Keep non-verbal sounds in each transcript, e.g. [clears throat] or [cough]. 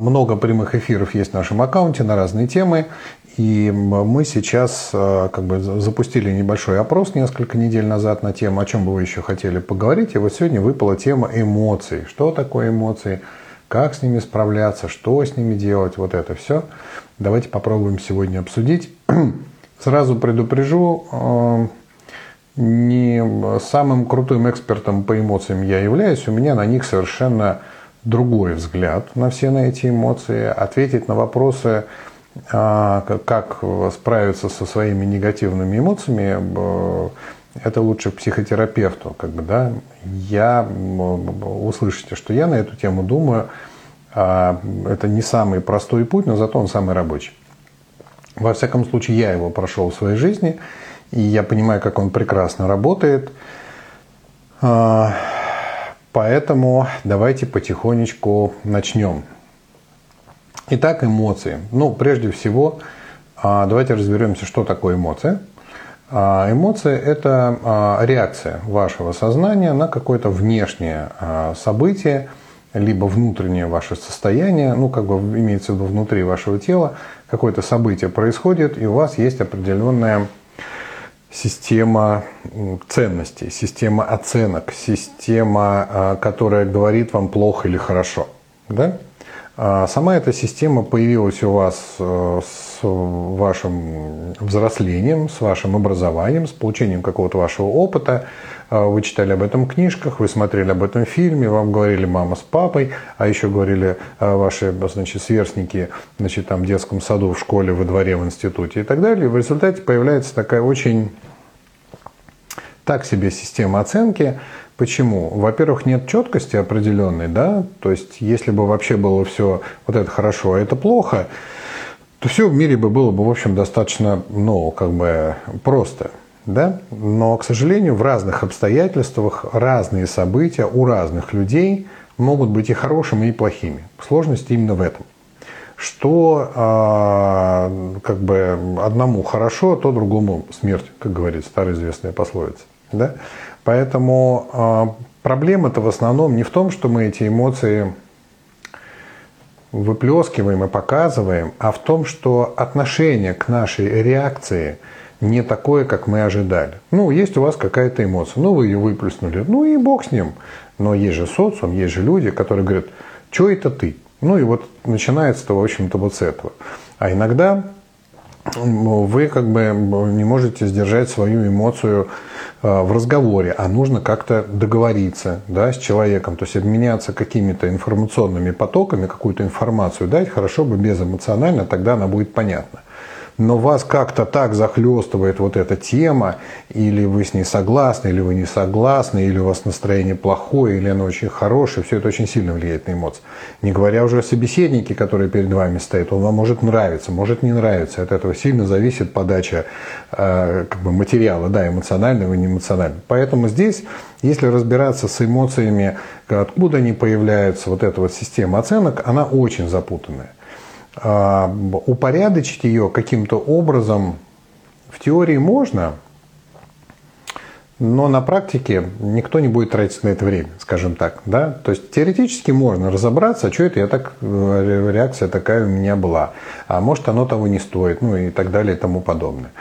Много прямых эфиров есть в нашем аккаунте на разные темы. И мы сейчас э, как бы запустили небольшой опрос несколько недель назад на тему, о чем бы вы еще хотели поговорить. И вот сегодня выпала тема эмоций. Что такое эмоции? Как с ними справляться? Что с ними делать? Вот это все. Давайте попробуем сегодня обсудить. [clears throat] Сразу предупрежу, э, не самым крутым экспертом по эмоциям я являюсь. У меня на них совершенно другой взгляд на все на эти эмоции, ответить на вопросы, а, как справиться со своими негативными эмоциями, это лучше психотерапевту. Как бы, да? Я, услышите, что я на эту тему думаю, а, это не самый простой путь, но зато он самый рабочий. Во всяком случае, я его прошел в своей жизни, и я понимаю, как он прекрасно работает. Поэтому давайте потихонечку начнем. Итак, эмоции. Ну, прежде всего, а, давайте разберемся, что такое эмоция. А, эмоция – это а, реакция вашего сознания на какое-то внешнее событие, либо внутреннее ваше состояние, ну, как бы имеется в виду внутри вашего тела, какое-то событие происходит, и у вас есть определенная система ценностей, система оценок, система, а, которая говорит вам плохо или хорошо. Да? А сама эта система появилась у вас э, с вашим взрослением, с вашим образованием, с получением какого-то вашего опыта. А вы читали об этом в книжках, вы смотрели об этом в фильме, вам говорили мама с папой, а еще говорили ваши значит, сверстники значит, там, в детском саду, в школе, во дворе, в институте и так далее. И в результате появляется такая очень так себе система оценки, Почему? Во-первых, нет четкости определенной, да, то есть если бы вообще было все вот это хорошо, а это плохо, то все в мире бы было бы, в общем, достаточно, ну, как бы просто, да. Но, к сожалению, в разных обстоятельствах разные события у разных людей могут быть и хорошими, и плохими. Сложность именно в этом. Что э, как бы одному хорошо, то другому смерть, как говорит старая известная пословица. Да? Поэтому э, проблема-то в основном не в том, что мы эти эмоции выплескиваем и показываем, а в том, что отношение к нашей реакции не такое, как мы ожидали. Ну, есть у вас какая-то эмоция, ну, вы ее выплеснули, ну и бог с ним. Но есть же социум, есть же люди, которые говорят, что это ты? Ну и вот начинается-то, в общем-то, вот с этого. А иногда вы как бы не можете сдержать свою эмоцию э, в разговоре, а нужно как-то договориться да, с человеком, то есть обменяться какими-то информационными потоками, какую-то информацию дать, хорошо бы безэмоционально, тогда она будет понятна но вас как-то так захлестывает вот эта тема, или вы с ней согласны, или вы не согласны, или у вас настроение плохое, или оно очень хорошее, все это очень сильно влияет на эмоции. Не говоря уже о собеседнике, который перед вами стоит, он вам может нравиться, может не нравиться, от этого сильно зависит подача э, как бы материала, да, эмоционального и не эмоционального. Поэтому здесь, если разбираться с эмоциями, откуда они появляются, вот эта вот система оценок, она очень запутанная. А, упорядочить ее каким-то образом в теории можно, но на практике никто не будет тратить на это время, скажем так. Да? То есть теоретически можно разобраться, а что это я так, э, реакция такая у меня была, а может оно того не стоит, ну и так далее и тому подобное.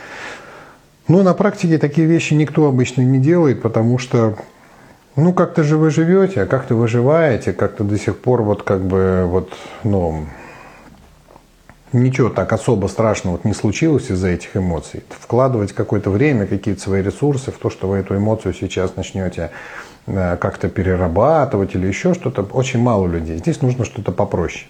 Но на практике такие вещи никто обычно не делает, потому что ну как-то же вы живете, а как-то выживаете, как-то до сих пор вот как бы вот, ну, ничего так особо страшного не случилось из-за этих эмоций. Вкладывать какое-то время, какие-то свои ресурсы в то, что вы эту эмоцию сейчас начнете э, как-то перерабатывать или еще что-то, очень мало людей. Здесь нужно что-то попроще.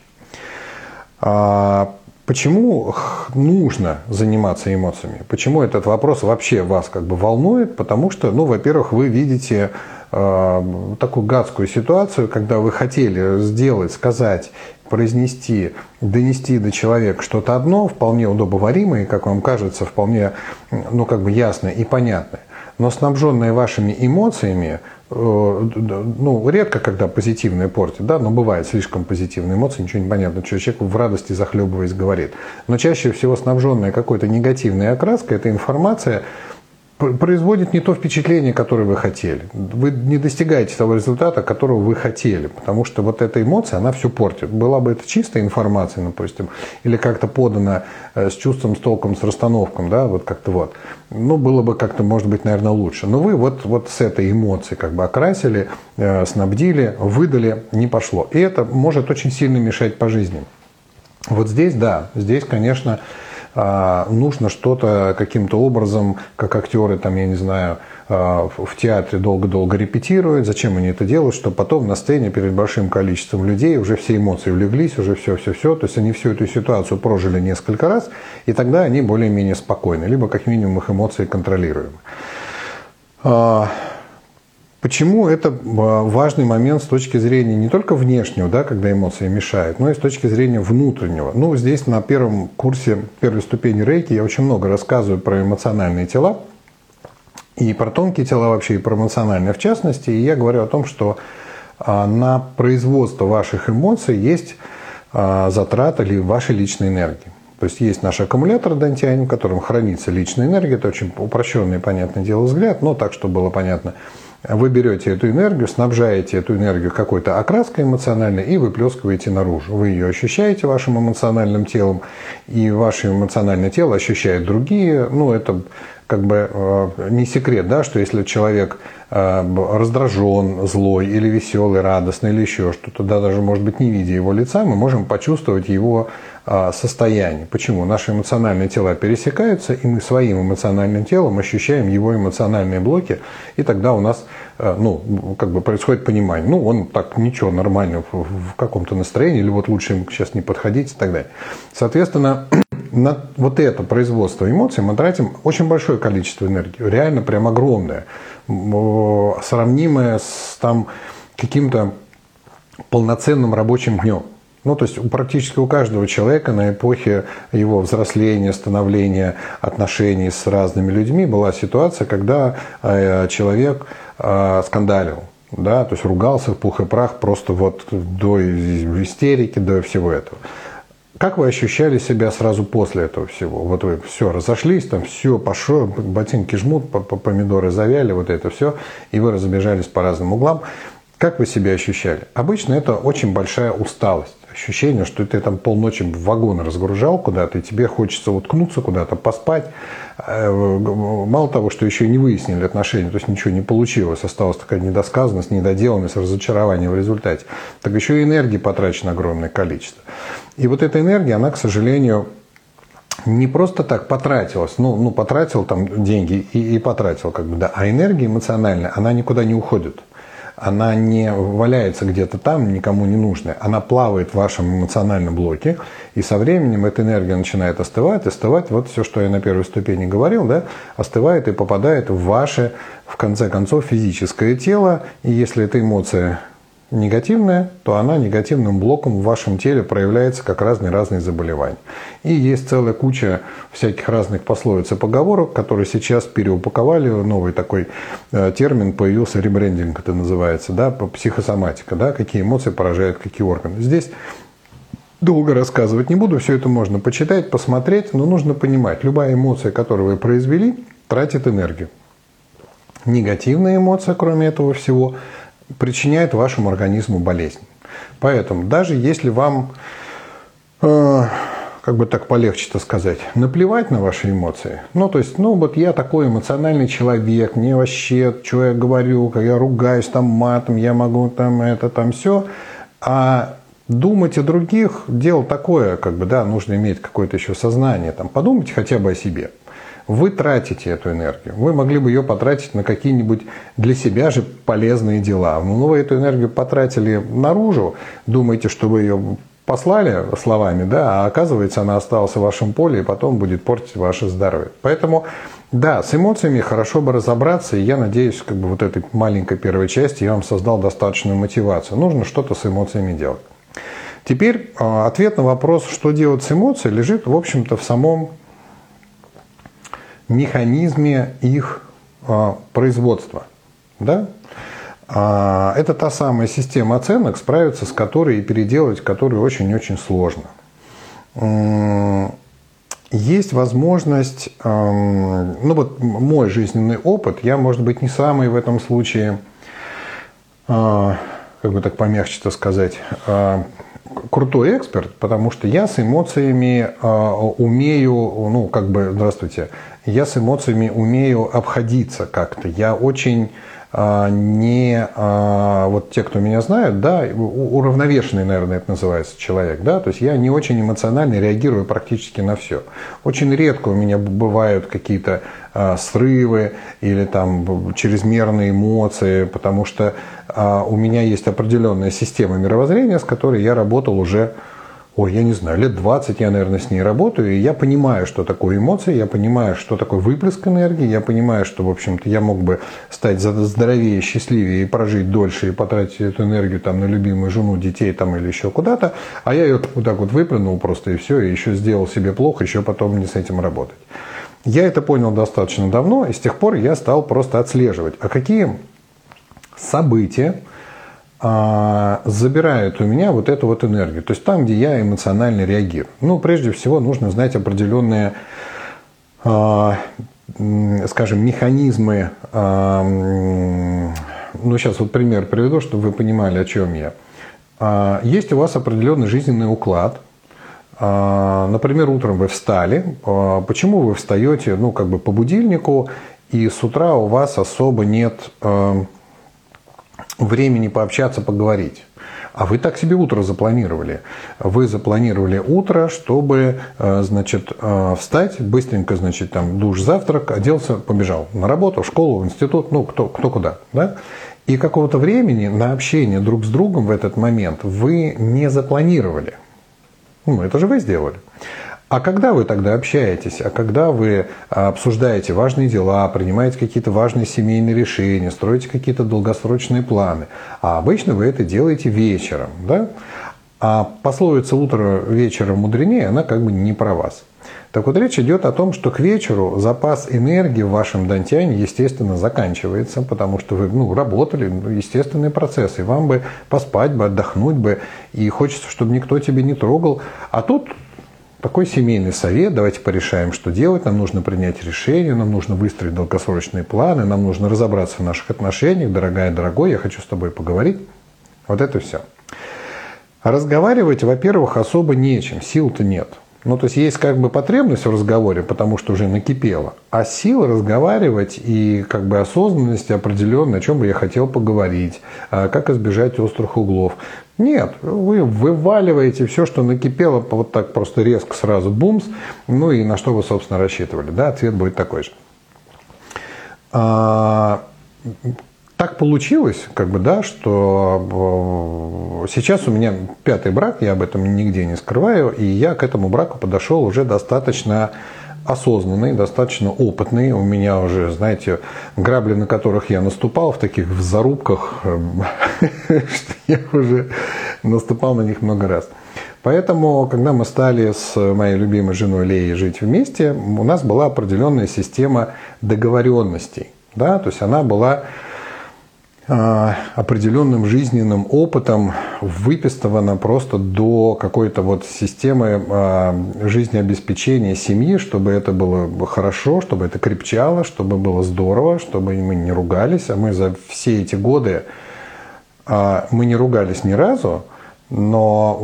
А почему нужно заниматься эмоциями? Почему этот вопрос вообще вас как бы волнует? Потому что, ну, во-первых, вы видите э, такую гадскую ситуацию, когда вы хотели сделать, сказать произнести, донести до человека что-то одно, вполне удобоваримое, как вам кажется, вполне ну, как бы ясное и понятное, но снабженное вашими эмоциями, э, ну, редко, когда позитивные портят, да, но бывает слишком позитивные эмоции, ничего не понятно, что человек в радости захлебываясь говорит. Но чаще всего снабженная какой-то негативной окраской, эта информация производит не то впечатление, которое вы хотели. Вы не достигаете того результата, которого вы хотели, потому что вот эта эмоция, она все портит. Была бы это чистая информация, допустим, или как-то подана э, с чувством, с толком, с расстановком, да, вот как-то вот, ну, было бы как-то, может быть, наверное, лучше. Но вы вот, вот с этой эмоцией как бы окрасили, э, снабдили, выдали, не пошло. И это может очень сильно мешать по жизни. Вот здесь, да, здесь, конечно, нужно что-то каким-то образом, как актеры, там, я не знаю, а, в театре долго-долго репетируют. Зачем они это делают? Чтобы потом на сцене перед большим количеством людей уже все эмоции улеглись, уже все-все-все. То есть они всю эту ситуацию прожили несколько раз, и тогда они более-менее спокойны, либо как минимум их эмоции контролируемы. Почему это а, важный момент с точки зрения не только внешнего, да, когда эмоции мешают, но и с точки зрения внутреннего? Ну, здесь на первом курсе первой ступени рейки я очень много рассказываю про эмоциональные тела, и про тонкие тела вообще, и про эмоциональные в частности. И я говорю о том, что а, на производство ваших эмоций есть а, затрата или вашей личной энергии. То есть есть наш аккумулятор Дантиань, в котором хранится личная энергия. Это очень упрощенный, понятное дело, взгляд, но так, чтобы было понятно – вы берете эту энергию, снабжаете эту энергию какой-то окраской эмоциональной и выплескиваете наружу. Вы ее ощущаете вашим эмоциональным телом, и ваше эмоциональное тело ощущает другие. Ну, это как бы э, не секрет, да, что если человек э, раздражен, злой или веселый, радостный или еще что-то, да, даже может быть не видя его лица, мы можем почувствовать его э, состояние. Почему? Наши эмоциональные тела пересекаются, и мы своим эмоциональным телом ощущаем его эмоциональные блоки, и тогда у нас ну, как бы происходит понимание. Ну, он так ничего, нормально в каком-то настроении, или вот лучше ему сейчас не подходить и так далее. Соответственно, [clears throat] на вот это производство эмоций мы тратим очень большое количество энергии, реально прям огромное, сравнимое с там каким-то полноценным рабочим днем. Ну, то есть практически у каждого человека на эпохе его взросления, становления, отношений с разными людьми была ситуация, когда э, человек э, скандалил, да, то есть ругался в пух и прах просто вот до истерики, до всего этого. Как вы ощущали себя сразу после этого всего? Вот вы все, разошлись, там все пошло, ботинки жмут, помидоры завяли, вот это все, и вы разбежались по разным углам. Как вы себя ощущали? Обычно это очень большая усталость ощущение, что ты там полночи вагон разгружал куда-то, и тебе хочется уткнуться куда-то, поспать. Э, мало того, что еще и не выяснили отношения, то есть ничего не получилось, осталась такая недосказанность, недоделанность, разочарование в результате, так еще и энергии потрачено огромное количество. И вот эта энергия, она, к сожалению, не просто так потратилась, ну, ну потратил там деньги и, и потратил, как бы, да, а энергия эмоциональная, она никуда не уходит она не валяется где-то там, никому не нужная. Она плавает в вашем эмоциональном блоке, и со временем эта энергия начинает остывать, остывать. Вот все, что я на первой ступени говорил, да, остывает и попадает в ваше, в конце концов, физическое тело. И если эта эмоция негативная, то она негативным блоком в вашем теле проявляется как разные-разные заболевания. И есть целая куча всяких разных пословиц и поговорок, которые сейчас переупаковали. Новый такой э, термин появился, ребрендинг это называется, да, психосоматика, да, какие эмоции поражают какие органы. Здесь Долго рассказывать не буду, все это можно почитать, посмотреть, но нужно понимать, любая эмоция, которую вы произвели, тратит энергию. Негативная эмоция, кроме этого всего, причиняет вашему организму болезнь. Поэтому даже если вам, э, как бы так полегче-то сказать, наплевать на ваши эмоции, ну то есть, ну вот я такой эмоциональный человек, мне вообще, что я говорю, я ругаюсь там матом, я могу там это, там все, а думать о других дело такое, как бы, да, нужно иметь какое-то еще сознание, там, подумайте хотя бы о себе вы тратите эту энергию. Вы могли бы ее потратить на какие-нибудь для себя же полезные дела. Но вы эту энергию потратили наружу, думаете, что вы ее послали словами, да, а оказывается она осталась в вашем поле и потом будет портить ваше здоровье. Поэтому да, с эмоциями хорошо бы разобраться, и я надеюсь, как бы вот этой маленькой первой части я вам создал достаточную мотивацию. Нужно что-то с эмоциями делать. Теперь а, ответ на вопрос, что делать с эмоцией, лежит, в общем-то, в самом механизме их а, производства. Да? А, это та самая система оценок, справиться с которой и переделать которую очень-очень сложно. есть возможность, ну вот мой жизненный опыт, я, может быть, не самый в этом случае, а, как бы так помягче-то сказать, крутой эксперт, потому что я с эмоциями а, умею, ну, как бы, здравствуйте, я с эмоциями умею обходиться как-то. Я очень а, не а, вот те, кто меня знают, да, уравновешенный, наверное, это называется человек, да, то есть я не очень эмоционально реагирую практически на все. Очень редко у меня бывают какие-то срывы или там чрезмерные эмоции, потому что у меня есть определенная система мировоззрения, с которой я работал уже ой, я не знаю, лет 20 я, наверное, с ней работаю, и я понимаю, что такое эмоции, я понимаю, что такое выплеск энергии, я понимаю, что, в общем-то, я мог бы стать здоровее, счастливее и прожить дольше, и потратить эту энергию там на любимую жену, детей там или еще куда-то, а я ее вот так вот выплюнул просто и все, и еще сделал себе плохо, еще потом не с этим работать. Я это понял достаточно давно, и с тех пор я стал просто отслеживать, а какие события, а, забирают у меня вот эту вот энергию. То есть там, где я эмоционально реагирую. Ну, прежде всего, нужно знать определенные, а, скажем, механизмы. А, ну, сейчас вот пример приведу, чтобы вы понимали, о чем я. Есть у вас определенный жизненный уклад. Например, утром вы встали. Почему вы встаете, ну, как бы по будильнику, и с утра у вас особо нет времени пообщаться, поговорить. А вы так себе утро запланировали. Вы запланировали утро, чтобы, значит, встать, быстренько, значит, там, душ, завтрак, оделся, побежал на работу, в школу, в институт, ну, кто, кто куда, да? И какого-то времени на общение друг с другом в этот момент вы не запланировали. Ну, это же вы сделали. А когда вы тогда общаетесь, а когда вы а, обсуждаете важные дела, принимаете какие-то важные семейные решения, строите какие-то долгосрочные планы, а обычно вы это делаете вечером, да? А пословица «утро вечера мудренее», она как бы не про вас. Так вот, речь идет о том, что к вечеру запас энергии в вашем дантяне, естественно, заканчивается, потому что вы ну, работали, ну, естественный процесс, и вам бы поспать бы, отдохнуть бы, и хочется, чтобы никто тебе не трогал. А тут такой семейный совет, давайте порешаем, что делать, нам нужно принять решение, нам нужно выстроить долгосрочные планы, нам нужно разобраться в наших отношениях, дорогая, дорогой, я хочу с тобой поговорить. Вот это все. Разговаривать, во-первых, особо нечем, сил-то нет. Ну, то есть есть как бы потребность в разговоре, потому что уже накипело, а сил разговаривать и как бы осознанности определенно, о чем бы я хотел поговорить, а как избежать острых углов. Нет, вы вываливаете все, что накипело, вот так просто резко сразу бумс, ну и на что вы, собственно, рассчитывали. Да, ответ будет такой же. Так получилось, как бы, да, что э, сейчас у меня пятый брак, я об этом нигде не скрываю, и я к этому браку подошел уже достаточно осознанный, достаточно опытный. У меня уже, знаете, грабли, на которых я наступал в таких в зарубках, эм, [laughs] что я уже наступал на них много раз. Поэтому, когда мы стали с моей любимой женой Леей жить вместе, у нас была определенная система договоренностей. Да? То есть она была определенным жизненным опытом выпистована просто до какой-то вот системы а, жизнеобеспечения семьи, чтобы это было хорошо, чтобы это крепчало, чтобы было здорово, чтобы мы не ругались. А мы за все эти годы а, мы не ругались ни разу, но,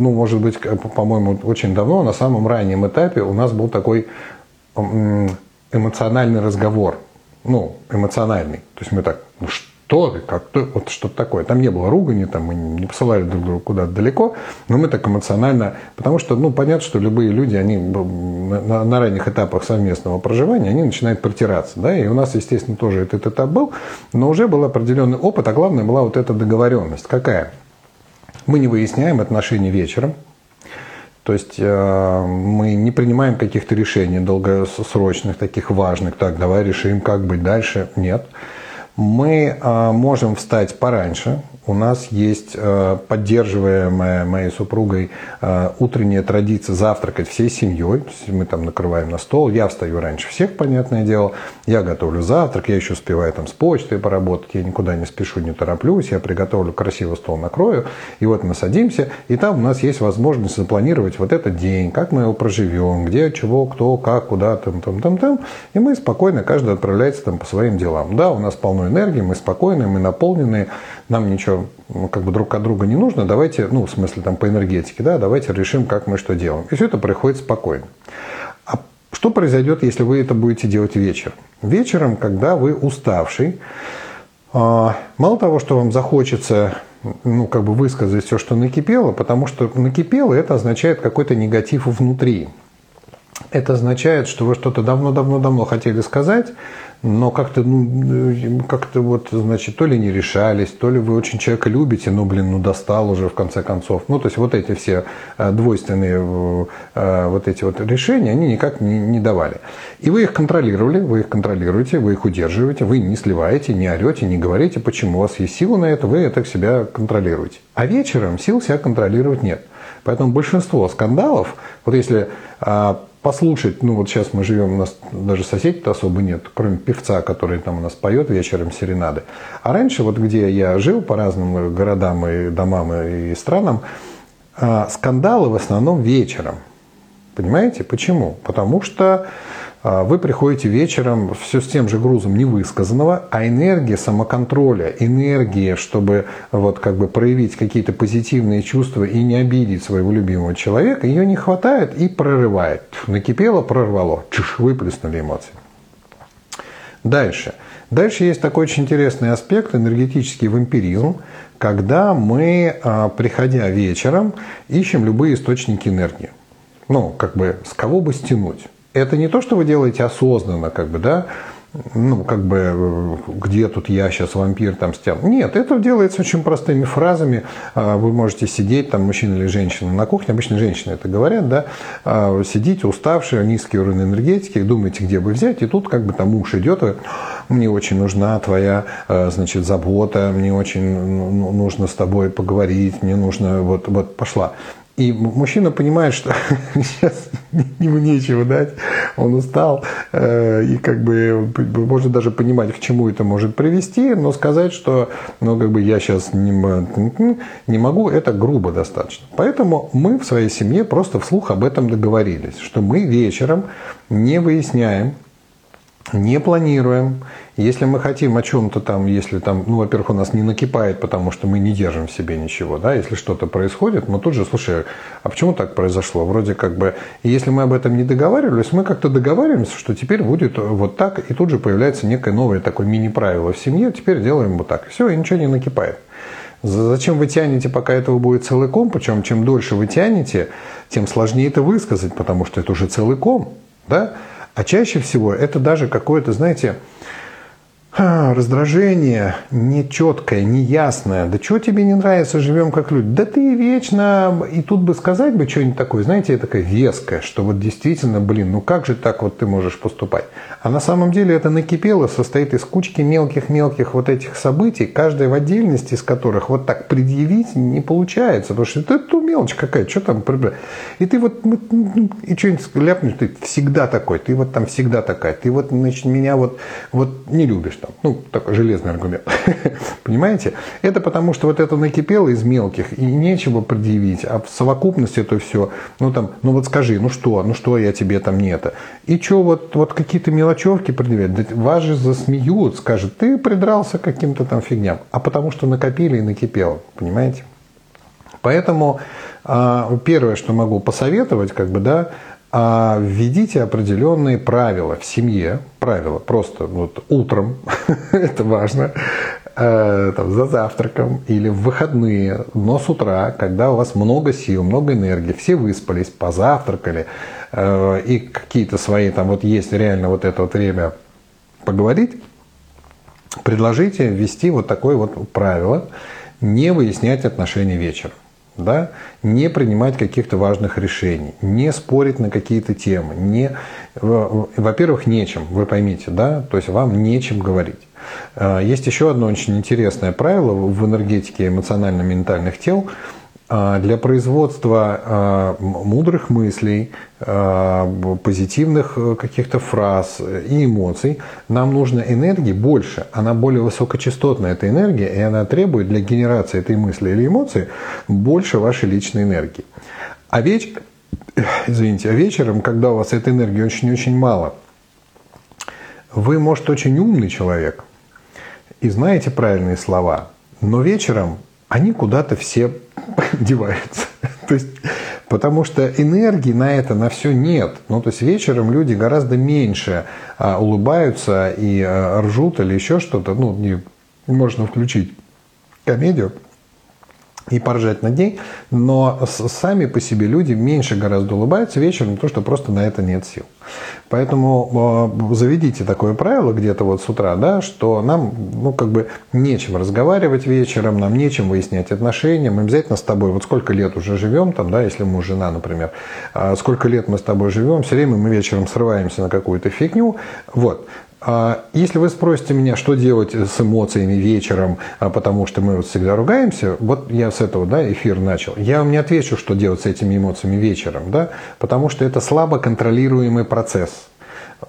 ну, может быть, по-моему, очень давно, на самом раннем этапе у нас был такой эмоциональный разговор. Ну, эмоциональный. То есть мы так, ну что? То, как то, вот что-то такое. Там не было ругани, там мы не посылали друг друга куда-то далеко, но мы так эмоционально, потому что, ну, понятно, что любые люди, они на, на ранних этапах совместного проживания, они начинают протираться, да, и у нас, естественно, тоже этот этап был, но уже был определенный опыт, а главное была вот эта договоренность. Какая? Мы не выясняем отношения вечером, то есть э, мы не принимаем каких-то решений долгосрочных, таких важных, так, давай решим, как быть дальше. Нет мы а, можем встать пораньше, у нас есть э, поддерживаемая моей супругой э, утренняя традиция завтракать всей семьей. Мы там накрываем на стол. Я встаю раньше всех, понятное дело. Я готовлю завтрак. Я еще успеваю там с почтой поработать. Я никуда не спешу, не тороплюсь. Я приготовлю красивый стол, накрою. И вот мы садимся. И там у нас есть возможность запланировать вот этот день, как мы его проживем, где, чего, кто, как, куда, там, там, там, там. И мы спокойно, каждый отправляется там по своим делам. Да, у нас полно энергии, мы спокойны, мы наполнены нам ничего как бы друг от друга не нужно, давайте, ну, в смысле там по энергетике, да, давайте решим, как мы что делаем. И все это происходит спокойно. А что произойдет, если вы это будете делать вечером? Вечером, когда вы уставший, а, мало того, что вам захочется ну, как бы высказать все, что накипело, потому что накипело, это означает какой-то негатив внутри. Это означает, что вы что-то давно-давно-давно хотели сказать, но как-то, ну, как-то вот, значит, то ли не решались, то ли вы очень человека любите, но, блин, ну, достал уже в конце концов. Ну, то есть вот эти все э, двойственные э, вот эти вот решения, они никак не, не давали. И вы их контролировали, вы их контролируете, вы их удерживаете, вы не сливаете, не орете, не говорите, почему у вас есть сила на это, вы это себя контролируете. А вечером сил себя контролировать нет. Поэтому большинство скандалов, вот если а, послушать, ну вот сейчас мы живем, у нас даже соседей-то особо нет, кроме певца, который там у нас поет вечером серенады. А раньше, вот где я жил по разным городам и домам и странам, а, скандалы в основном вечером. Понимаете? Почему? Потому что вы приходите вечером все с тем же грузом невысказанного, а энергия самоконтроля, энергия, чтобы вот как бы проявить какие-то позитивные чувства и не обидеть своего любимого человека, ее не хватает и прорывает. Накипело, прорвало, чуш, выплеснули эмоции. Дальше. Дальше есть такой очень интересный аспект, энергетический вампиризм, когда мы, а, приходя вечером, ищем любые источники энергии. Ну, как бы, с кого бы стянуть это не то, что вы делаете осознанно, как бы, да, ну, как бы, где тут я сейчас вампир там стял. Нет, это делается очень простыми фразами. А, вы можете сидеть, там, мужчина или женщина на кухне, обычно женщины это говорят, да, а, сидите уставшие, низкий уровень энергетики, думаете, где бы взять, и тут как бы там муж идет, мне очень нужна твоя, а, значит, забота, мне очень ну, ну, нужно с тобой поговорить, мне нужно, вот, вот пошла. И мужчина понимает, что [laughs] сейчас ему нечего дать, он устал, э, и как бы может даже понимать, к чему это может привести, но сказать, что ну, как бы я сейчас не, не могу, это грубо достаточно. Поэтому мы в своей семье просто вслух об этом договорились, что мы вечером не выясняем, не планируем. Если мы хотим о чем-то там, если там, ну, во-первых, у нас не накипает, потому что мы не держим в себе ничего, да, если что-то происходит, мы тут же, слушай, а почему так произошло? Вроде как бы, если мы об этом не договаривались, мы как-то договариваемся, что теперь будет вот так, и тут же появляется некое новое такое мини-правило в семье, теперь делаем вот так. Все, и ничего не накипает. Зачем вы тянете, пока этого будет целый ком? Причем, чем дольше вы тянете, тем сложнее это высказать, потому что это уже целый ком. Да? А чаще всего это даже какое-то, знаете, раздражение нечеткое, неясное. Да что тебе не нравится, живем как люди? Да ты вечно... И тут бы сказать бы что-нибудь такое, знаете, такое веское, что вот действительно, блин, ну как же так вот ты можешь поступать? А на самом деле это накипело, состоит из кучки мелких-мелких вот этих событий, каждая в отдельности из которых вот так предъявить не получается, потому что это ну, мелочь какая, что там... И ты вот... И что-нибудь ляпнешь, ты всегда такой, ты вот там всегда такая, ты вот, значит, меня вот, вот не любишь там. Ну, такой железный аргумент. [laughs] Понимаете? Это потому, что вот это накипело из мелких, и нечего предъявить. А в совокупности это все, ну там, ну вот скажи, ну что, ну что я тебе там не это. И что вот, вот какие-то мелочевки предъявлять? Да вас же засмеют, скажут, ты придрался к каким-то там фигням. А потому что накопили и накипело. Понимаете? Поэтому а, первое, что могу посоветовать, как бы, да, а введите определенные правила в семье, правила просто вот утром, [laughs] это важно, э, там, за завтраком или в выходные, но с утра, когда у вас много сил, много энергии, все выспались, позавтракали, э, и какие-то свои там вот есть реально вот это вот время поговорить, предложите ввести вот такое вот правило, не выяснять отношения вечером. Да, не принимать каких-то важных решений, не спорить на какие-то темы, не, во-первых, нечем, вы поймите, да, то есть вам нечем говорить. А, есть еще одно очень интересное правило в энергетике эмоционально-ментальных тел – для производства а, мудрых мыслей, а, позитивных э, каких-то фраз и эмоций нам нужно энергии больше. Она более высокочастотная, эта энергия, и она требует для генерации этой мысли или эмоции больше вашей личной энергии. А веч... Извините, а вечером, когда у вас этой энергии очень-очень мало, вы, может, очень умный человек и знаете правильные слова, но вечером они куда-то все [laughs] деваются. то есть, потому что энергии на это, на все нет. Ну, то есть вечером люди гораздо меньше а, улыбаются и а, ржут или еще что-то. Ну, не, можно включить комедию и поржать над ней, но сами по себе люди меньше гораздо улыбаются вечером, потому что просто на это нет сил. Поэтому э, заведите такое правило где-то вот с утра, да, что нам, ну, как бы нечем разговаривать вечером, нам нечем выяснять отношения, мы обязательно с тобой, вот сколько лет уже живем, там, да, если муж, жена, например, а сколько лет мы с тобой живем, все время мы вечером срываемся на какую-то фигню, вот, если вы спросите меня, что делать с эмоциями вечером, а потому что мы вот всегда ругаемся, вот я с этого да, эфир начал, я вам не отвечу, что делать с этими эмоциями вечером, да, потому что это слабо контролируемый процесс,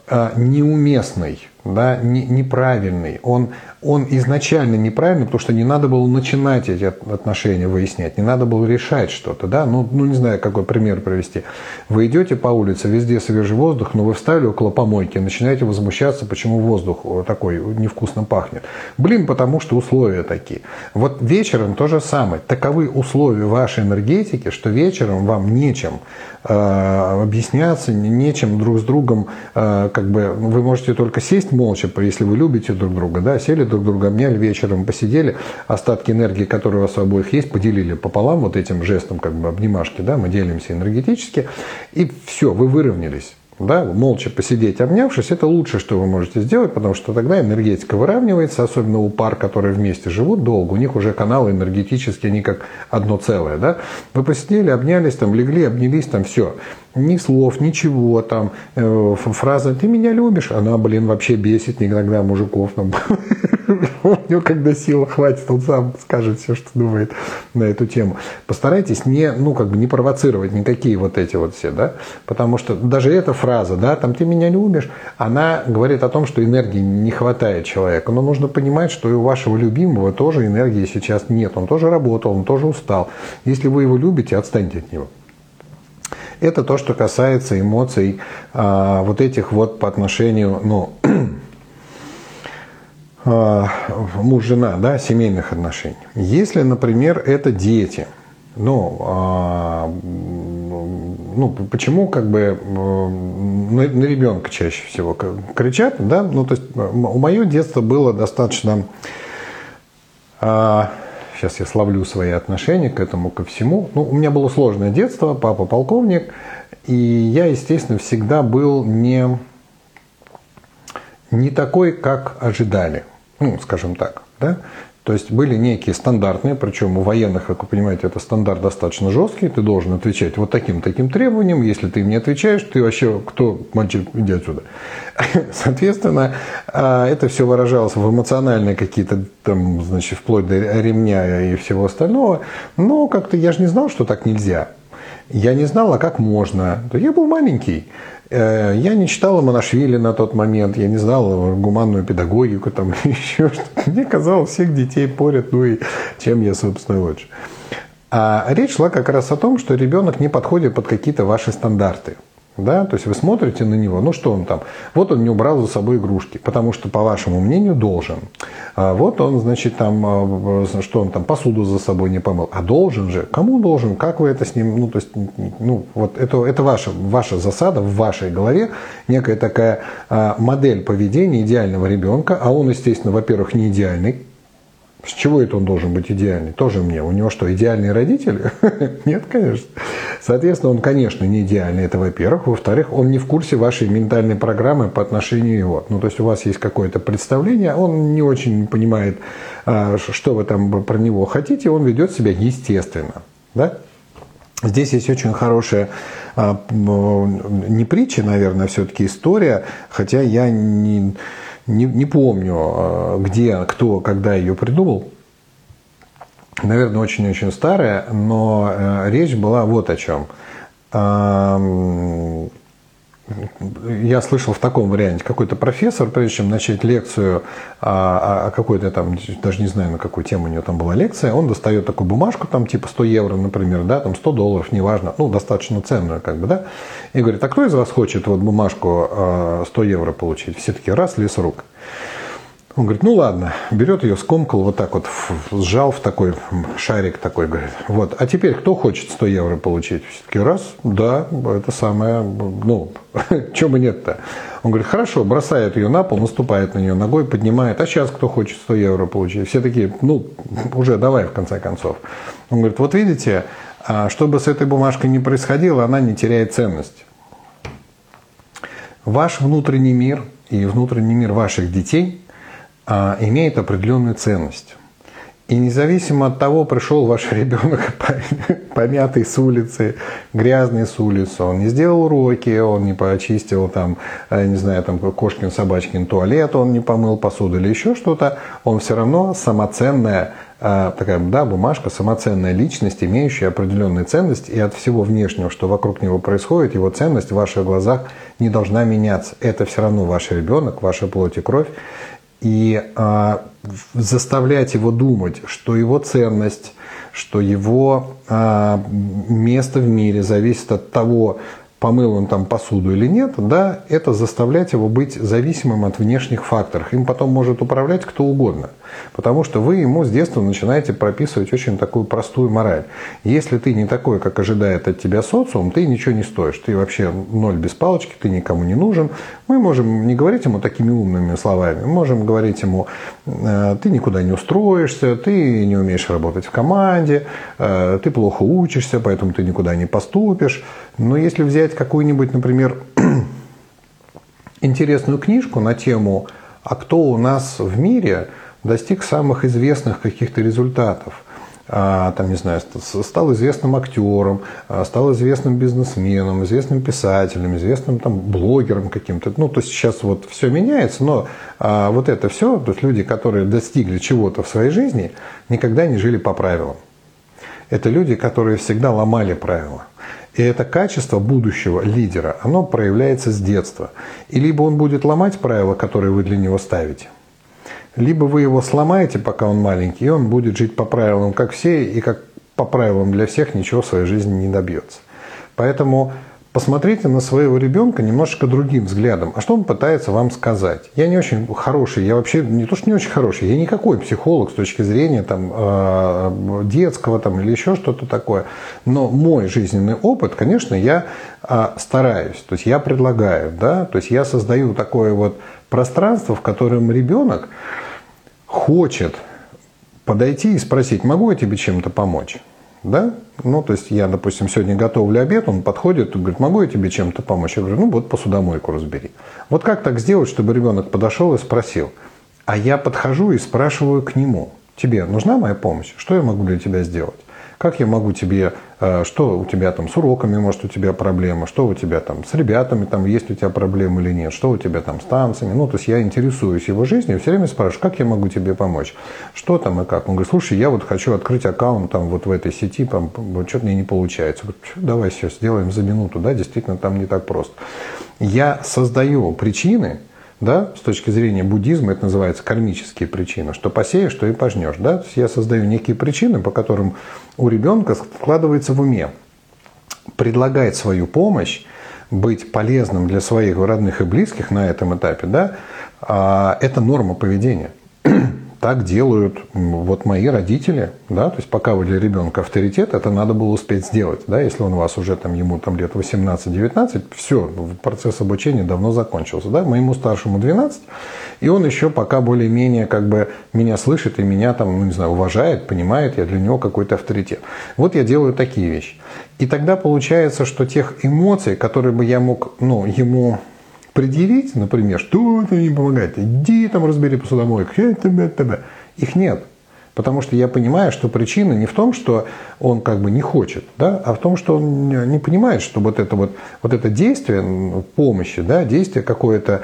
а, неуместный да, не, неправильный. Он, он изначально неправильный, потому что не надо было начинать эти отношения выяснять, не надо было решать что-то. Да? Ну, ну, не знаю, какой пример привести. Вы идете по улице, везде свежий воздух, но вы встали около помойки, начинаете возмущаться, почему воздух такой невкусно пахнет. Блин, потому что условия такие. Вот вечером то же самое. Таковы условия вашей энергетики, что вечером вам нечем э, объясняться, нечем друг с другом, э, как бы, вы можете только сесть молча, если вы любите друг друга, да, сели друг друга, обняли вечером, посидели, остатки энергии, которые у вас обоих есть, поделили пополам вот этим жестом как бы обнимашки, да, мы делимся энергетически, и все, вы выровнялись. Да, молча посидеть, обнявшись, это лучшее, что вы можете сделать, потому что тогда энергетика выравнивается, особенно у пар, которые вместе живут долго, у них уже каналы энергетические, они как одно целое. Да? Вы посидели, обнялись, там, легли, обнялись, там все ни слов, ничего там. Э, фраза «ты меня любишь», она, блин, вообще бесит иногда мужиков. Там. [laughs] У него когда сила хватит, он сам скажет все, что думает на эту тему. Постарайтесь не, ну, как бы не провоцировать никакие вот эти вот все, да, потому что даже эта фраза, да, там «ты меня любишь», она говорит о том, что энергии не хватает человека. Но нужно понимать, что и у вашего любимого тоже энергии сейчас нет. Он тоже работал, он тоже устал. Если вы его любите, отстаньте от него. Это то, что касается эмоций а, вот этих вот по отношению, ну, [clears throat] а, муж-жена, да, семейных отношений. Если, например, это дети, ну, а, ну, почему как бы на, на ребенка чаще всего кричат, да, ну, то есть мое детство было достаточно сейчас я славлю свои отношения к этому, ко всему. Ну, у меня было сложное детство, папа полковник, и я, естественно, всегда был не, не такой, как ожидали, ну, скажем так, да. То есть были некие стандартные, причем у военных, как вы понимаете, это стандарт достаточно жесткий, ты должен отвечать вот таким-таким требованиям, если ты им не отвечаешь, ты вообще, кто, мальчик, иди отсюда. [laughs] Соответственно, а, это все выражалось в эмоциональные какие-то, там, значит, вплоть до ремня и всего остального, но как-то я же не знал, что так нельзя. Я не знал, а как можно. Я был маленький. Э, я не читал Монашвили на тот момент, я не знал гуманную педагогику, там [laughs] еще что-то. Мне казалось, всех детей порят, ну и чем я, собственно, лучше. А речь шла как раз о том, что ребенок не подходит под какие-то ваши стандарты. Да? То есть вы смотрите на него, ну что он там? Вот он не убрал за собой игрушки, потому что, по вашему мнению, должен. А вот он, значит, там, а, что он там, посуду за собой не помыл. А должен же. Кому должен? Как вы это с ним? Ну, то есть, ну, вот это, это ваша, ваша засада в вашей голове, некая такая а, модель поведения идеального ребенка, а он, естественно, во-первых, не идеальный, с чего это он должен быть идеальный? Тоже мне. У него что, идеальные родители? [laughs] Нет, конечно. Соответственно, он, конечно, не идеальный. Это во-первых. Во-вторых, он не в курсе вашей ментальной программы по отношению его. Ну, то есть у вас есть какое-то представление, он не очень понимает, а, что вы там про него хотите, он ведет себя естественно. Да? Здесь есть очень хорошая, а, не притча, наверное, все-таки история, хотя я не, не, не помню, а, где, кто, когда ее придумал. Наверное, очень-очень старая, но э, речь была вот о чем я слышал в таком варианте, какой-то профессор, прежде чем начать лекцию о, о какой-то там, даже не знаю, на какую тему у него там была лекция, он достает такую бумажку, там типа 100 евро, например, да, там 100 долларов, неважно, ну, достаточно ценную, как бы, да, и говорит, а кто из вас хочет вот бумажку 100 евро получить? Все таки раз, ли с рук. Он говорит, ну ладно, берет ее, скомкал, вот так вот сжал в такой шарик такой, говорит, вот, а теперь кто хочет 100 евро получить? Все-таки раз, да, это самое, ну, [laughs] чего бы нет-то. Он говорит, хорошо, бросает ее на пол, наступает на нее ногой, поднимает, а сейчас кто хочет 100 евро получить? Все такие, ну, уже давай в конце концов. Он говорит, вот видите, а что бы с этой бумажкой не происходило, она не теряет ценность. Ваш внутренний мир и внутренний мир ваших детей – имеет определенную ценность. И независимо от того, пришел ваш [laughs] ребенок [laughs] помятый с улицы, грязный с улицы, он не сделал уроки, он не почистил там, э, не знаю, там кошкин, собачкин туалет, он не помыл посуду или еще что-то, он все равно самоценная э, такая, да, бумажка, самоценная личность, имеющая определенную ценность, и от всего внешнего, что вокруг него происходит, его ценность в ваших глазах не должна меняться. Это все равно ваш ребенок, ваша плоть и кровь и э, заставлять его думать, что его ценность, что его э, место в мире зависит от того, помыл он там посуду или нет, да, это заставлять его быть зависимым от внешних факторов. Им потом может управлять кто угодно. Потому что вы ему с детства начинаете прописывать очень такую простую мораль. Если ты не такой, как ожидает от тебя социум, ты ничего не стоишь. Ты вообще ноль без палочки, ты никому не нужен. Мы можем не говорить ему такими умными словами. Мы можем говорить ему, «Э, ты никуда не устроишься, ты не умеешь работать в команде, э, ты плохо учишься, поэтому ты никуда не поступишь. Но если взять какую-нибудь, например, [clears throat] интересную книжку на тему «А кто у нас в мире?» Достиг самых известных каких-то результатов. А, там, не знаю, стал известным актером, а, стал известным бизнесменом, известным писателем, известным там, блогером каким-то. Ну, то есть сейчас вот все меняется, но а, вот это все, то есть люди, которые достигли чего-то в своей жизни, никогда не жили по правилам. Это люди, которые всегда ломали правила. И это качество будущего лидера, оно проявляется с детства. И либо он будет ломать правила, которые вы для него ставите, либо вы его сломаете, пока он маленький, и он будет жить по правилам, как все, и как по правилам для всех ничего в своей жизни не добьется. Поэтому посмотрите на своего ребенка немножечко другим взглядом. А что он пытается вам сказать? Я не очень хороший, я вообще не то, что не очень хороший, я никакой психолог с точки зрения там, э, детского там, или еще что-то такое. Но мой жизненный опыт, конечно, я э, стараюсь. То есть я предлагаю, да, то есть я создаю такое вот пространство, в котором ребенок хочет подойти и спросить, могу я тебе чем-то помочь? Да? Ну, то есть я, допустим, сегодня готовлю обед, он подходит и говорит, могу я тебе чем-то помочь? Я говорю, ну вот посудомойку разбери. Вот как так сделать, чтобы ребенок подошел и спросил? А я подхожу и спрашиваю к нему, тебе нужна моя помощь? Что я могу для тебя сделать? Как я могу тебе, что у тебя там с уроками, может, у тебя проблема, что у тебя там с ребятами, там есть у тебя проблемы или нет, что у тебя там с танцами. Ну, то есть я интересуюсь его жизнью, все время спрашиваю, как я могу тебе помочь, что там и как. Он говорит, слушай, я вот хочу открыть аккаунт там вот в этой сети, там, что-то мне не получается. Говорю, давай все сделаем за минуту, да, действительно там не так просто. Я создаю причины, да, с точки зрения буддизма это называется кармические причины, что посеешь, что и пожнешь. Да? То есть я создаю некие причины, по которым у ребенка складывается в уме предлагать свою помощь, быть полезным для своих родных и близких на этом этапе, да, а, это норма поведения так делают вот мои родители, да, то есть пока вы для ребенка авторитет, это надо было успеть сделать, да, если он у вас уже там, ему там лет 18-19, все, процесс обучения давно закончился, да, моему старшему 12, и он еще пока более-менее как бы меня слышит и меня там, ну не знаю, уважает, понимает, я для него какой-то авторитет. Вот я делаю такие вещи. И тогда получается, что тех эмоций, которые бы я мог, ну, ему предъявить, например, что это не помогает, иди там разбери посудомойку, их нет. Потому что я понимаю, что причина не в том, что он как бы не хочет, да, а в том, что он не понимает, что вот это вот, вот это действие помощи, да, действие какое-то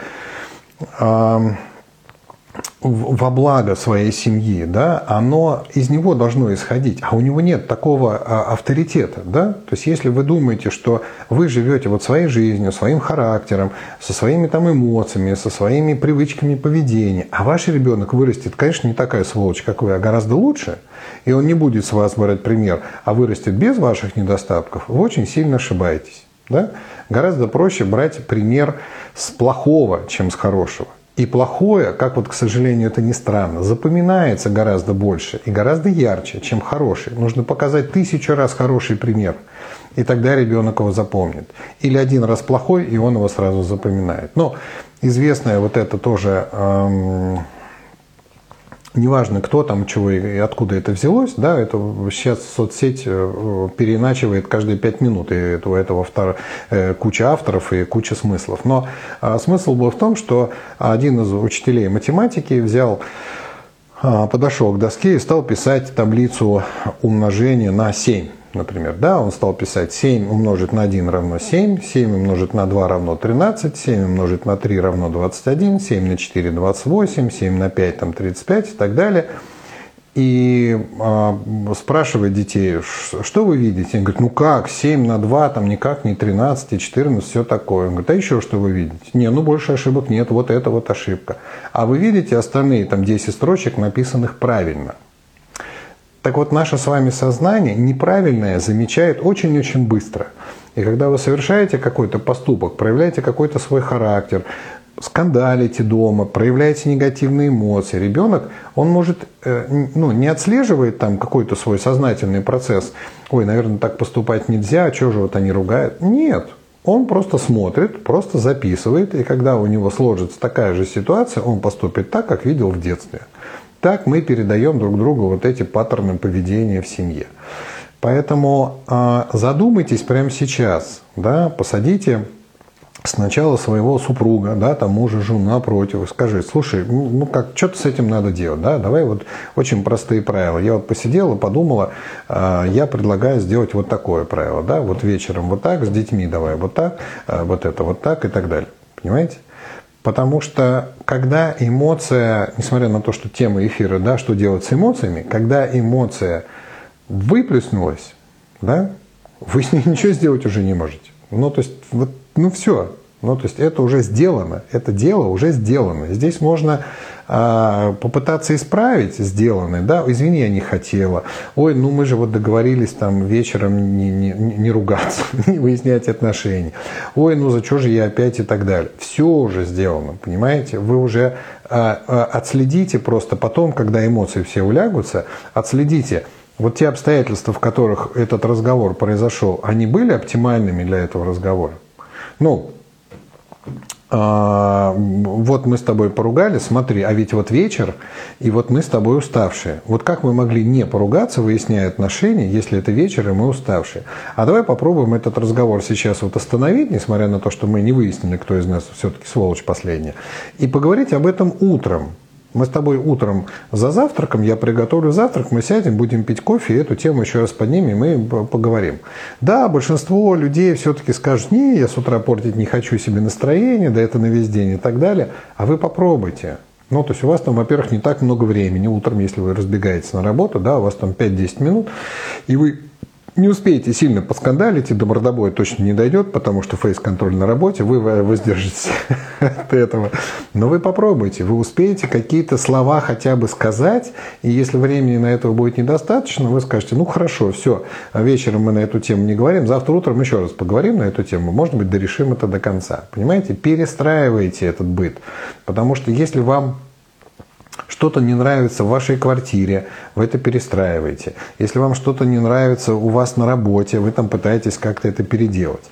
во благо своей семьи, да, оно из него должно исходить, а у него нет такого а, авторитета, да. То есть, если вы думаете, что вы живете вот своей жизнью, своим характером, со своими там эмоциями, со своими привычками поведения, а ваш ребенок вырастет, конечно, не такая сволочь, как вы, а гораздо лучше, и он не будет с вас брать пример, а вырастет без ваших недостатков, вы очень сильно ошибаетесь, да. Гораздо проще брать пример с плохого, чем с хорошего. И плохое, как вот, к сожалению, это не странно, запоминается гораздо больше и гораздо ярче, чем хороший. Нужно показать тысячу раз хороший пример, и тогда ребенок его запомнит. Или один раз плохой, и он его сразу запоминает. Но известное вот это тоже эм, неважно, кто там, чего и откуда это взялось, да, это сейчас соцсеть э, переиначивает каждые пять минут, и у этого втор... Э, куча авторов и куча смыслов. Но а, смысл был в том, что один из учителей математики взял а, подошел к доске и стал писать таблицу умножения на 7 например, да, он стал писать 7 умножить на 1 равно 7, 7 умножить на 2 равно 13, 7 умножить на 3 равно 21, 7 на 4 28, 7 на 5 там 35 и так далее. И э, спрашивает детей, что вы видите? Они говорят, ну как, 7 на 2, там никак не 13 и 14, все такое. Он говорит, а еще что вы видите? Не, ну больше ошибок нет, вот это вот ошибка. А вы видите остальные там 10 строчек, написанных правильно. Так вот, наше с вами сознание неправильное замечает очень-очень быстро. И когда вы совершаете какой-то поступок, проявляете какой-то свой характер, скандалите дома, проявляете негативные эмоции, ребенок, он может, э, ну, не отслеживает там какой-то свой сознательный процесс, ой, наверное, так поступать нельзя, а что же вот они ругают? Нет, он просто смотрит, просто записывает, и когда у него сложится такая же ситуация, он поступит так, как видел в детстве. Так мы передаем друг другу вот эти паттерны поведения в семье. Поэтому э, задумайтесь прямо сейчас, да, посадите сначала своего супруга, да, там мужа, жену напротив, скажи, слушай, ну, ну как, что-то с этим надо делать, да, давай вот очень простые правила. Я вот посидела, подумала, э, я предлагаю сделать вот такое правило, да, вот вечером вот так, с детьми давай вот так, э, вот это вот так и так далее. Понимаете? Потому что когда эмоция, несмотря на то, что тема эфира, да, что делать с эмоциями, когда эмоция выплеснулась, да, вы с ней [laughs] ничего сделать уже не можете. Ну, то есть, вот, ну все, ну, то есть это уже сделано, это дело уже сделано. Здесь можно а, попытаться исправить сделанное, да, извини, я не хотела, ой, ну мы же вот договорились там вечером не, не, не ругаться, [laughs] не выяснять отношения, ой, ну за что же я опять и так далее. Все уже сделано, понимаете, вы уже а, а, отследите просто потом, когда эмоции все улягутся, отследите, вот те обстоятельства, в которых этот разговор произошел, они были оптимальными для этого разговора? Ну, вот мы с тобой поругали, смотри, а ведь вот вечер, и вот мы с тобой уставшие. Вот как мы могли не поругаться, выясняя отношения, если это вечер, и мы уставшие? А давай попробуем этот разговор сейчас вот остановить, несмотря на то, что мы не выяснили, кто из нас все-таки сволочь последняя, и поговорить об этом утром. Мы с тобой утром за завтраком, я приготовлю завтрак, мы сядем, будем пить кофе, и эту тему еще раз поднимем и поговорим. Да, большинство людей все-таки скажут, не, я с утра портить не хочу себе настроение, да это на весь день и так далее. А вы попробуйте. Ну, то есть у вас там, во-первых, не так много времени утром, если вы разбегаетесь на работу, да, у вас там 5-10 минут, и вы не успеете сильно поскандалить, и до мордобоя точно не дойдет, потому что фейс-контроль на работе, вы воздержитесь [laughs] от этого. Но вы попробуйте, вы успеете какие-то слова хотя бы сказать, и если времени на этого будет недостаточно, вы скажете, ну хорошо, все, вечером мы на эту тему не говорим, завтра утром еще раз поговорим на эту тему, может быть, дорешим это до конца. Понимаете, перестраивайте этот быт, потому что если вам что-то не нравится в вашей квартире, вы это перестраиваете. Если вам что-то не нравится у вас на работе, вы там пытаетесь как-то это переделать.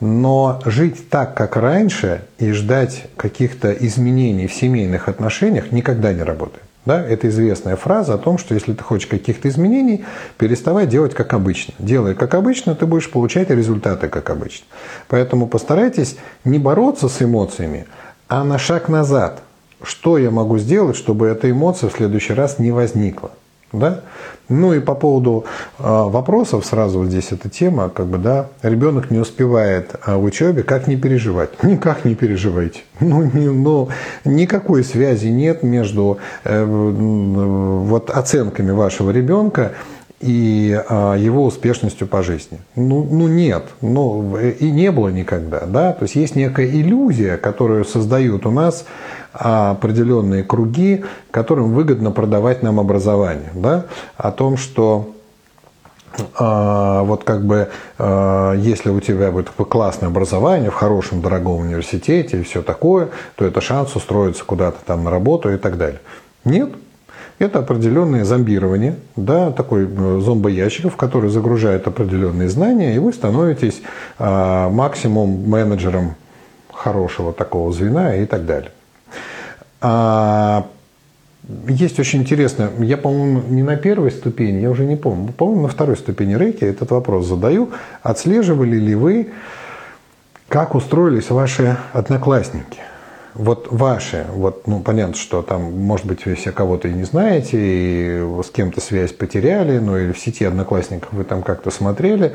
Но жить так, как раньше, и ждать каких-то изменений в семейных отношениях никогда не работает. Да? Это известная фраза о том, что если ты хочешь каких-то изменений, переставай делать как обычно. Делай как обычно, ты будешь получать результаты как обычно. Поэтому постарайтесь не бороться с эмоциями, а на шаг назад – что я могу сделать, чтобы эта эмоция в следующий раз не возникла. Да? Ну и по поводу э, вопросов сразу вот здесь эта тема, как бы, да, ребенок не успевает э, в учебе, как не переживать? [laughs] Никак не переживайте. Ну, не, ну никакой связи нет между э, вот оценками вашего ребенка и а, его успешностью по жизни. Ну, ну нет, ну и не было никогда, да. То есть есть некая иллюзия, которую создают у нас определенные круги, которым выгодно продавать нам образование, да, о том, что а, вот как бы а, если у тебя будет классное образование в хорошем дорогом университете и все такое, то это шанс устроиться куда-то там на работу и так далее. Нет, это определенное зомбирование, да, такой э, зомбоящик, в который загружают определенные знания, и вы становитесь а, максимум менеджером хорошего такого звена и так далее. А, есть очень интересно, я, по-моему, не на первой ступени, я уже не помню, по-моему, на второй ступени рейки этот вопрос задаю. Отслеживали ли вы, как устроились ваши одноклассники? Вот ваши, вот, ну, понятно, что там, может быть, вы все кого-то и не знаете, и с кем-то связь потеряли, ну, или в сети одноклассников вы там как-то смотрели,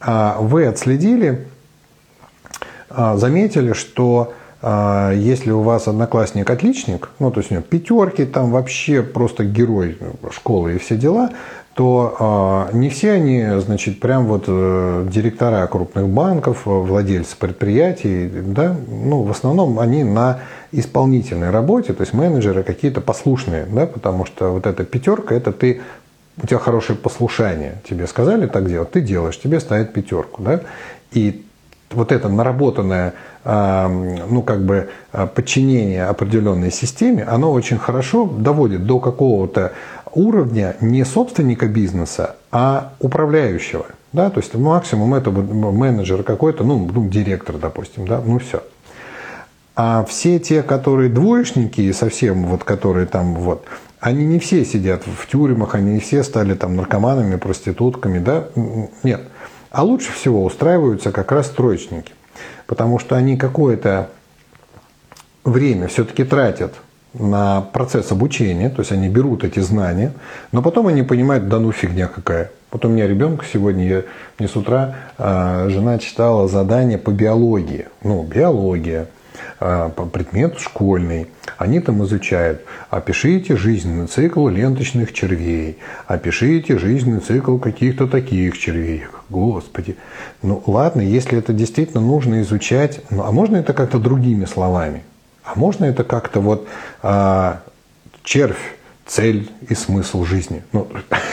а вы отследили, а, заметили, что а, если у вас одноклассник отличник, ну то есть у него пятерки, там вообще просто герой школы и все дела, то э, не все они, значит, прям вот э, директора крупных банков, владельцы предприятий, да, ну, в основном они на исполнительной работе, то есть менеджеры какие-то послушные, да, потому что вот эта пятерка, это ты, у тебя хорошее послушание, тебе сказали так делать, ты делаешь, тебе ставят пятерку, да, и вот это наработанное ну, как бы подчинение определенной системе, оно очень хорошо доводит до какого-то уровня не собственника бизнеса, а управляющего. Да? То есть максимум это менеджер какой-то, ну, ну, директор, допустим, да, ну все. А все те, которые двоечники совсем вот, которые там вот, они не все сидят в тюрьмах, они не все стали там наркоманами, проститутками, да, нет. А лучше всего устраиваются как раз троечники, потому что они какое-то время все-таки тратят процесс обучения, то есть они берут эти знания, но потом они понимают, да ну фигня какая. Вот у меня ребенок сегодня, я, мне с утра э, жена читала задание по биологии. Ну, биология, э, предмет школьный. Они там изучают. Опишите жизненный цикл ленточных червей. Опишите жизненный цикл каких-то таких червей. Господи. Ну ладно, если это действительно нужно изучать, ну, а можно это как-то другими словами? А можно это как-то вот а, червь, цель и смысл жизни? Ну,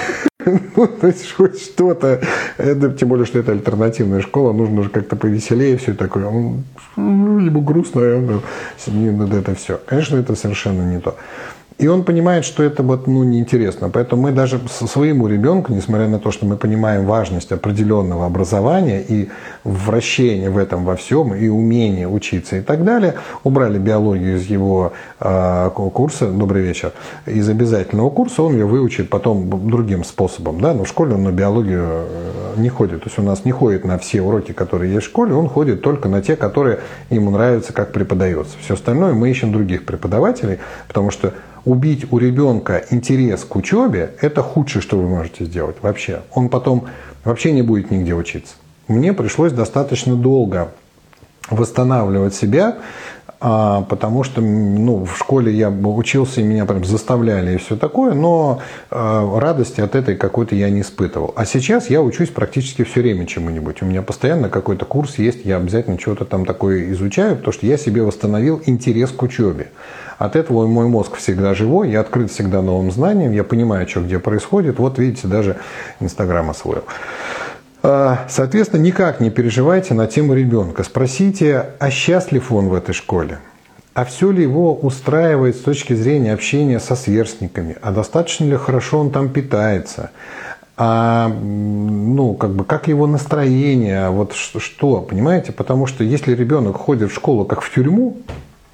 [laughs] ну, то есть хоть что-то, это, тем более, что это альтернативная школа, нужно же как-то повеселее все такое, ну, либо грустно, ну, это все. Конечно, это совершенно не то. И он понимает, что это вот, ну, неинтересно. Поэтому мы даже со своему ребенку, несмотря на то, что мы понимаем важность определенного образования и вращения в этом во всем, и умение учиться и так далее, убрали биологию из его э, курса, добрый вечер, из обязательного курса, он ее выучит потом другим способом. Да? Но в школе он на биологию э, не ходит. То есть у нас не ходит на все уроки, которые есть в школе, он ходит только на те, которые ему нравятся, как преподается. Все остальное мы ищем других преподавателей, потому что убить у ребенка интерес к учебе, это худшее, что вы можете сделать вообще. Он потом вообще не будет нигде учиться. Мне пришлось достаточно долго восстанавливать себя, потому что ну, в школе я учился, и меня прям заставляли и все такое, но а, радости от этой какой-то я не испытывал. А сейчас я учусь практически все время чему-нибудь. У меня постоянно какой-то курс есть, я обязательно что-то там такое изучаю, потому что я себе восстановил интерес к учебе. От этого мой мозг всегда живой, я открыт всегда новым знаниям, я понимаю, что где происходит. Вот видите, даже Инстаграм освоил. А, соответственно, никак не переживайте на тему ребенка. Спросите, а счастлив он в этой школе? А все ли его устраивает с точки зрения общения со сверстниками? А достаточно ли хорошо он там питается? а ну, как бы, как его настроение, вот что, понимаете? Потому что если ребенок ходит в школу как в тюрьму,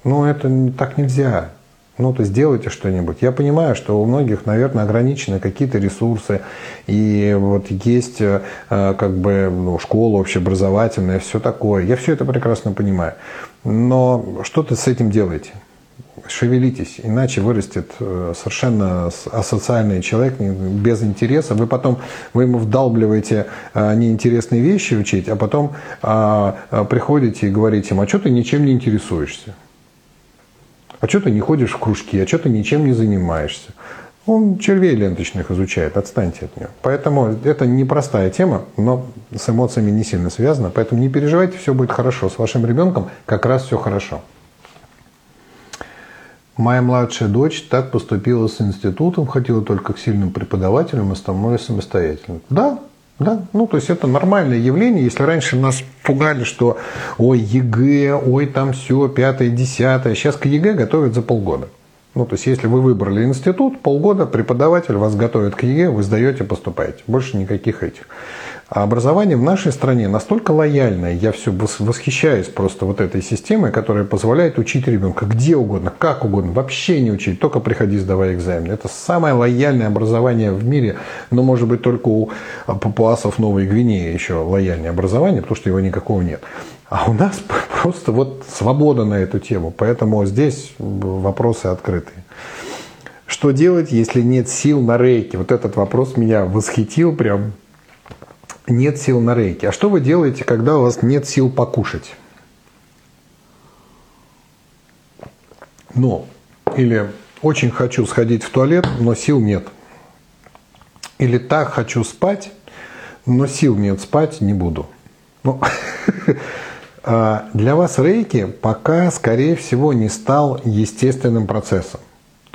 ну, это так нельзя. Ну, то сделайте что-нибудь. Я понимаю, что у многих, наверное, ограничены какие-то ресурсы, и вот есть э, как бы ну, школа общеобразовательная, все такое. Я все это прекрасно понимаю. Но что-то с этим делаете. шевелитесь, иначе вырастет э, совершенно асоциальный человек без интереса. Вы потом, вы ему вдалбливаете э, неинтересные вещи учить, а потом а, приходите и говорите ему, а что ты ничем не интересуешься? А что ты не ходишь в кружки, а что ты ничем не занимаешься? Он червей ленточных изучает, отстаньте от него. Поэтому это непростая тема, но с эмоциями не сильно связана. Поэтому не переживайте, все будет хорошо. С вашим ребенком как раз все хорошо. Моя младшая дочь так поступила с институтом, хотела только к сильным преподавателям, остальное самостоятельно. Да, да, ну то есть это нормальное явление. Если раньше нас пугали, что ой, ЕГЭ, ой, там все, пятое, десятое. Сейчас к ЕГЭ готовят за полгода. Ну, то есть, если вы выбрали институт, полгода преподаватель вас готовит к ЕГЭ, вы сдаете, поступаете. Больше никаких этих. А образование в нашей стране настолько лояльное, я все восхищаюсь просто вот этой системой, которая позволяет учить ребенка где угодно, как угодно, вообще не учить, только приходи, сдавай экзамен. Это самое лояльное образование в мире, но может быть только у папуасов Новой Гвинеи еще лояльное образование, потому что его никакого нет. А у нас [laughs] просто вот свобода на эту тему, поэтому здесь вопросы открытые. Что делать, если нет сил на рейке? Вот этот вопрос меня восхитил прям нет сил на рейке. А что вы делаете, когда у вас нет сил покушать? Но. Или очень хочу сходить в туалет, но сил нет. Или так хочу спать, но сил нет спать, не буду. Ну, [laughs] а для вас рейки пока, скорее всего, не стал естественным процессом.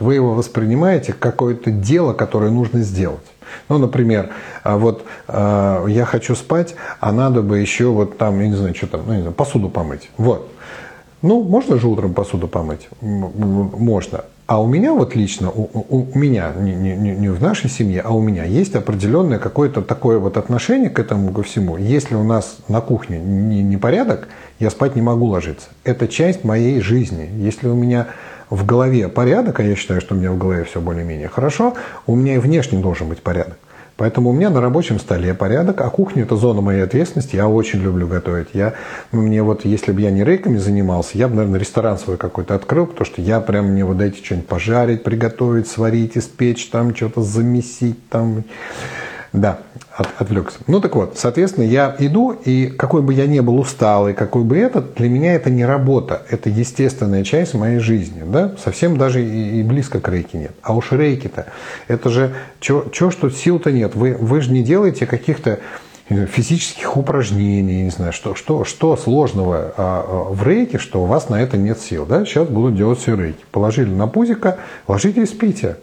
Вы его воспринимаете как какое-то дело, которое нужно сделать. Ну, например, а вот э, я хочу спать, а надо бы еще вот там, я не знаю, что там, ну, не знаю, посуду помыть. Вот. Ну, можно же утром посуду помыть? Можно. А у меня вот лично, у, у меня, не, не, не в нашей семье, а у меня есть определенное какое-то такое вот отношение к этому ко всему. Если у нас на кухне не, не порядок, я спать не могу ложиться. Это часть моей жизни. Если у меня в голове порядок, а я считаю, что у меня в голове все более-менее хорошо, у меня и внешне должен быть порядок. Поэтому у меня на рабочем столе порядок, а кухня – это зона моей ответственности. Я очень люблю готовить. Я, мне вот, если бы я не рейками занимался, я бы, наверное, ресторан свой какой-то открыл, потому что я прям мне вот дайте что-нибудь пожарить, приготовить, сварить, испечь, там что-то замесить, там да, от, отвлекся. Ну так вот, соответственно, я иду, и какой бы я ни был усталый, какой бы этот, для меня это не работа, это естественная часть моей жизни. Да? Совсем даже и, и близко к рейке нет. А уж рейки-то, это же, чё, чё что сил-то нет. Вы, вы же не делаете каких-то физических упражнений, не знаю, что, что, что сложного а, а, в рейке, что у вас на это нет сил. Да? Сейчас будут делать все рейки. Положили на пузико, ложите и спите.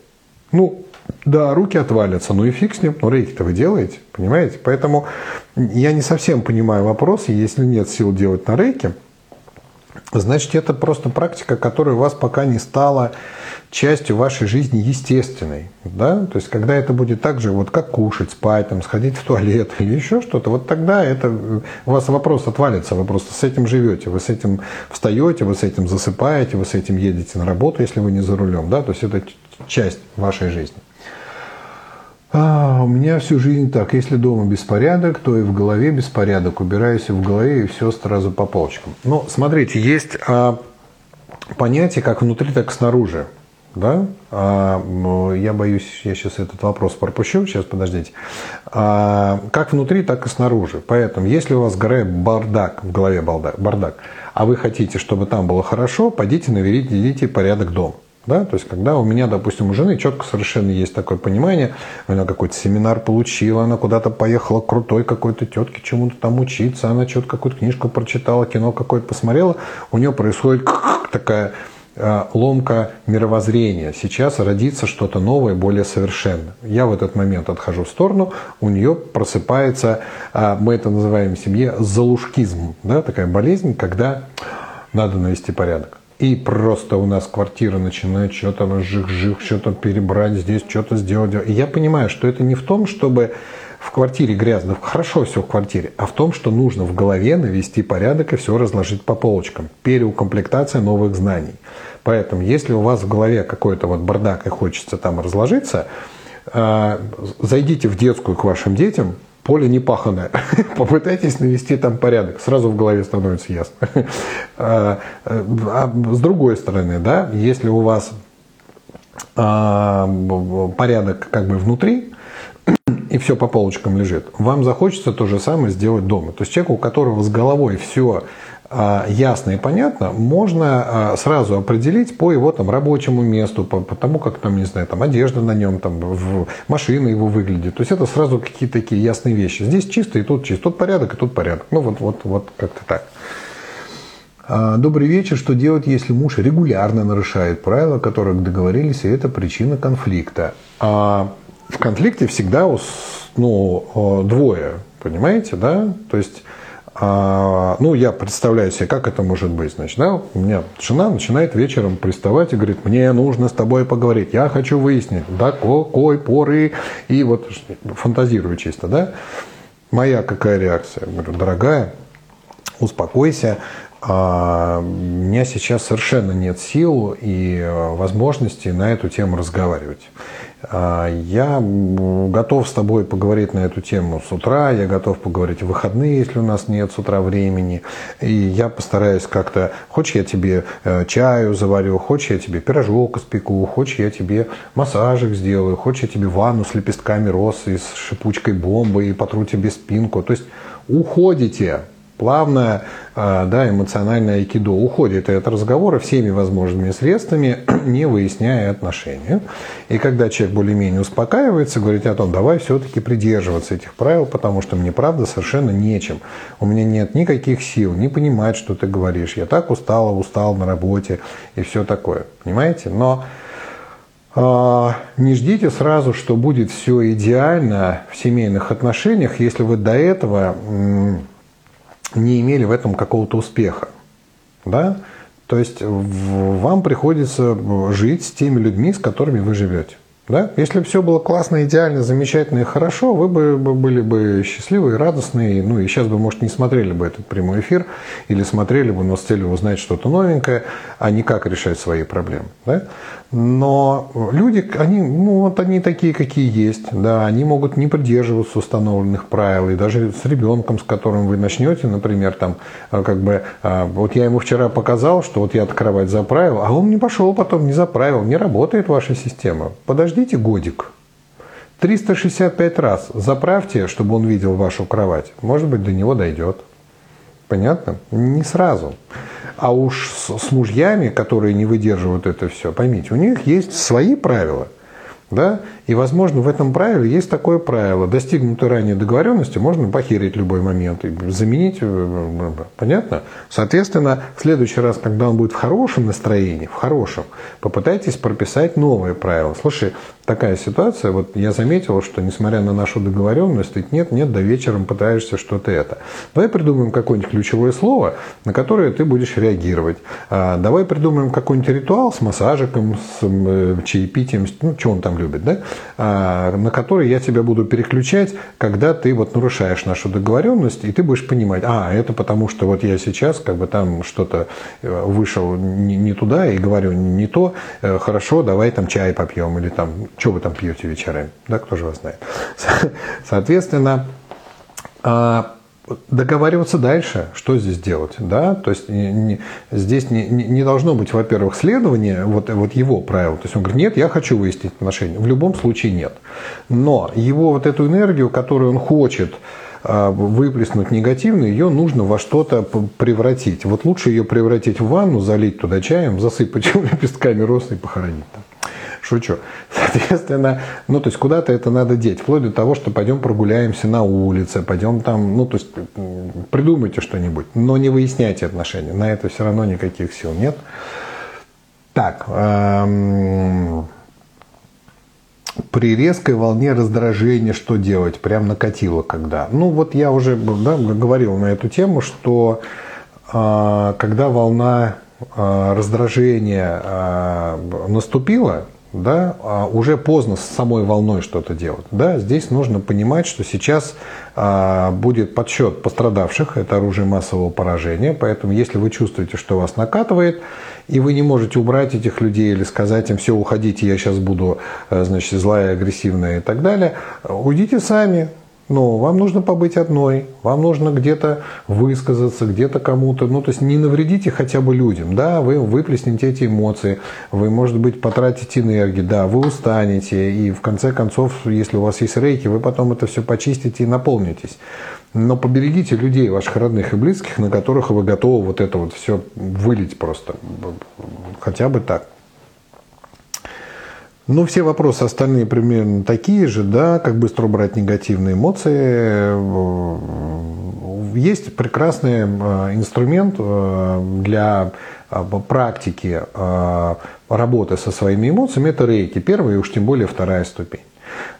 Ну, да, руки отвалятся, ну и фиг с ним, но рейки-то вы делаете, понимаете? Поэтому я не совсем понимаю вопрос, если нет сил делать на рейке, значит это просто практика, которая у вас пока не стала частью вашей жизни естественной. Да? То есть, когда это будет так же, вот как кушать, спать, там, сходить в туалет [laughs] или еще что-то, вот тогда это, у вас вопрос отвалится, вы просто с этим живете, вы с этим встаете, вы с этим засыпаете, вы с этим едете на работу, если вы не за рулем. Да? То есть, это часть вашей жизни. А, у меня всю жизнь так. Если дома беспорядок, то и в голове беспорядок. Убираюсь в голове, и все сразу по полочкам. Но смотрите, есть а, понятие как внутри, так и снаружи. Да? А, я боюсь, я сейчас этот вопрос пропущу. Сейчас, подождите. А, как внутри, так и снаружи. Поэтому, если у вас голове бардак, в голове бардак, бардак, а вы хотите, чтобы там было хорошо, пойдите наведите порядок дома. Да? То есть, когда у меня, допустим, у жены четко совершенно есть такое понимание, она какой-то семинар получила, она куда-то поехала крутой какой-то тетке чему-то там учиться, она что-то какую-то книжку прочитала, кино какое-то посмотрела, у нее происходит [laughs] такая э, ломка мировоззрения. Сейчас родится что-то новое, более совершенное. Я в этот момент отхожу в сторону, у нее просыпается, э, мы это называем в семье залушкизм, да, такая болезнь, когда надо навести порядок. И просто у нас квартира начинает что-то жих-жих, что-то перебрать здесь, что-то сделать. И я понимаю, что это не в том, чтобы в квартире грязно, хорошо все в квартире, а в том, что нужно в голове навести порядок и все разложить по полочкам. Переукомплектация новых знаний. Поэтому, если у вас в голове какой-то вот бардак и хочется там разложиться, а, зайдите в детскую к вашим детям, поле не паханое. [laughs] Попытайтесь навести там порядок. Сразу в голове становится ясно. [laughs] А, а с другой стороны, да, если у вас а, порядок как бы внутри, [clears throat] и все по полочкам лежит, вам захочется то же самое сделать дома. То есть человек, у которого с головой все а, ясно и понятно, можно а, сразу определить по его там рабочему месту, по, по тому, как там, не знаю, там одежда на нем, там в, машина его выглядит. То есть это сразу какие-то такие ясные вещи. Здесь чисто и тут чисто. Тут порядок и тут порядок. Ну вот, вот, вот как-то так. А, добрый вечер. Что делать, если муж регулярно нарушает правила, о которых договорились, и это причина конфликта? В конфликте всегда ну, двое, понимаете, да? То есть а, ну, я представляю себе, как это может быть. Значит, да, у меня жена начинает вечером приставать и говорит, мне нужно с тобой поговорить, я хочу выяснить, да, какой поры, и вот фантазирую чисто, да. Моя какая реакция? Говорю, дорогая, успокойся, а, у меня сейчас совершенно нет сил и э, возможности на эту тему разговаривать. А, я готов с тобой поговорить на эту тему с утра, я готов поговорить в выходные, если у нас нет с утра времени. И я постараюсь как-то, хочешь я тебе э, чаю заварю, хочешь я тебе пирожок испеку, хочешь я тебе массажик сделаю, хочешь я тебе ванну с лепестками роз и с шипучкой бомбы и потру тебе спинку. То есть уходите, плавно а, да, эмоциональное айкидо уходит от разговора всеми возможными средствами, [clears throat] не выясняя отношения. И когда человек более-менее успокаивается, говорит о том, давай все-таки придерживаться этих правил, потому что мне правда совершенно нечем. У меня нет никаких сил, не понимать, что ты говоришь. Я так устала, устал на работе и все такое. Понимаете? Но а, не ждите сразу, что будет все идеально в семейных отношениях, если вы до этого не имели в этом какого-то успеха. Да? То есть вам приходится жить с теми людьми, с которыми вы живете. Да? Если бы все было классно, идеально, замечательно и хорошо, вы бы были бы счастливы и радостны. Ну и сейчас бы, может, не смотрели бы этот прямой эфир или смотрели бы, но с целью узнать что-то новенькое, а не как решать свои проблемы. Да? Но люди, они, ну, вот они такие, какие есть. Да, они могут не придерживаться установленных правил. И даже с ребенком, с которым вы начнете, например, там, э, как бы, э, вот я ему вчера показал, что вот я кровать заправил, а он не пошел потом, не заправил. Не работает ваша система. Подождите годик. 365 раз заправьте, чтобы он видел вашу кровать. Может быть, до него дойдет. Понятно? Не сразу. А уж с, с мужьями, которые не выдерживают это все, поймите, у них есть свои правила. Да? И, возможно, в этом правиле есть такое правило. Достигнутой ранее договоренности можно похерить любой момент и заменить. Э, понятно? Соответственно, в следующий раз, когда он будет в хорошем настроении, в хорошем, попытайтесь прописать новые правила. Слушай, такая ситуация, вот я заметил, что несмотря на нашу договоренность, ты нет, нет, до вечером пытаешься что-то это. Давай придумаем какое-нибудь ключевое слово, на которое ты будешь реагировать. А, давай придумаем какой-нибудь ритуал с массажиком, с э, чаепитием, ну, что он там любит, да? А, на который я тебя буду переключать, когда ты вот нарушаешь нашу договоренность, и ты будешь понимать, а, это потому что вот я сейчас как бы там что-то э, вышел не, не туда и говорю не то, э, хорошо, давай там чай попьем, или там, что вы там пьете вечерами, да, кто же вас знает. [laughs] Соответственно, а, договариваться дальше, что здесь делать, да, то есть не, не, здесь не, не должно быть, во-первых, следования вот, вот его правил, то есть он говорит, нет, я хочу выяснить отношения, в любом случае нет, но его вот эту энергию, которую он хочет а, выплеснуть негативную, ее нужно во что-то превратить. Вот лучше ее превратить в ванну, залить туда чаем, засыпать [laughs] лепестками роз и похоронить там. Шучу. [laughs] Соответственно, ну, то есть куда-то это надо деть, вплоть до того, что пойдем прогуляемся на улице, пойдем там, ну, то есть придумайте что-нибудь, но не выясняйте отношения. На это все равно никаких сил нет. Так, эм, при резкой волне раздражения что делать? Прям накатило когда? Ну, вот я уже да, говорил на эту тему, что э, когда волна э, раздражения э, наступила, да, а уже поздно с самой волной что-то делать. Да, здесь нужно понимать, что сейчас а, будет подсчет пострадавших, это оружие массового поражения, поэтому если вы чувствуете, что вас накатывает, и вы не можете убрать этих людей или сказать им, все, уходите, я сейчас буду, э, значит, злая, агрессивная и так далее, уйдите сами, но вам нужно побыть одной, вам нужно где-то высказаться, где-то кому-то, ну, то есть не навредите хотя бы людям, да, вы выплеснете эти эмоции, вы, может быть, потратите энергию, да, вы устанете, и в конце концов, если у вас есть рейки, вы потом это все почистите и наполнитесь. Но поберегите людей, ваших родных и близких, на которых вы готовы вот это вот все вылить просто, хотя бы так. Ну, все вопросы остальные примерно такие же, да, как быстро убрать негативные эмоции. Есть прекрасный э, инструмент э, для э, практики работы со своими эмоциями, это рейки, первая и уж тем более вторая ступень.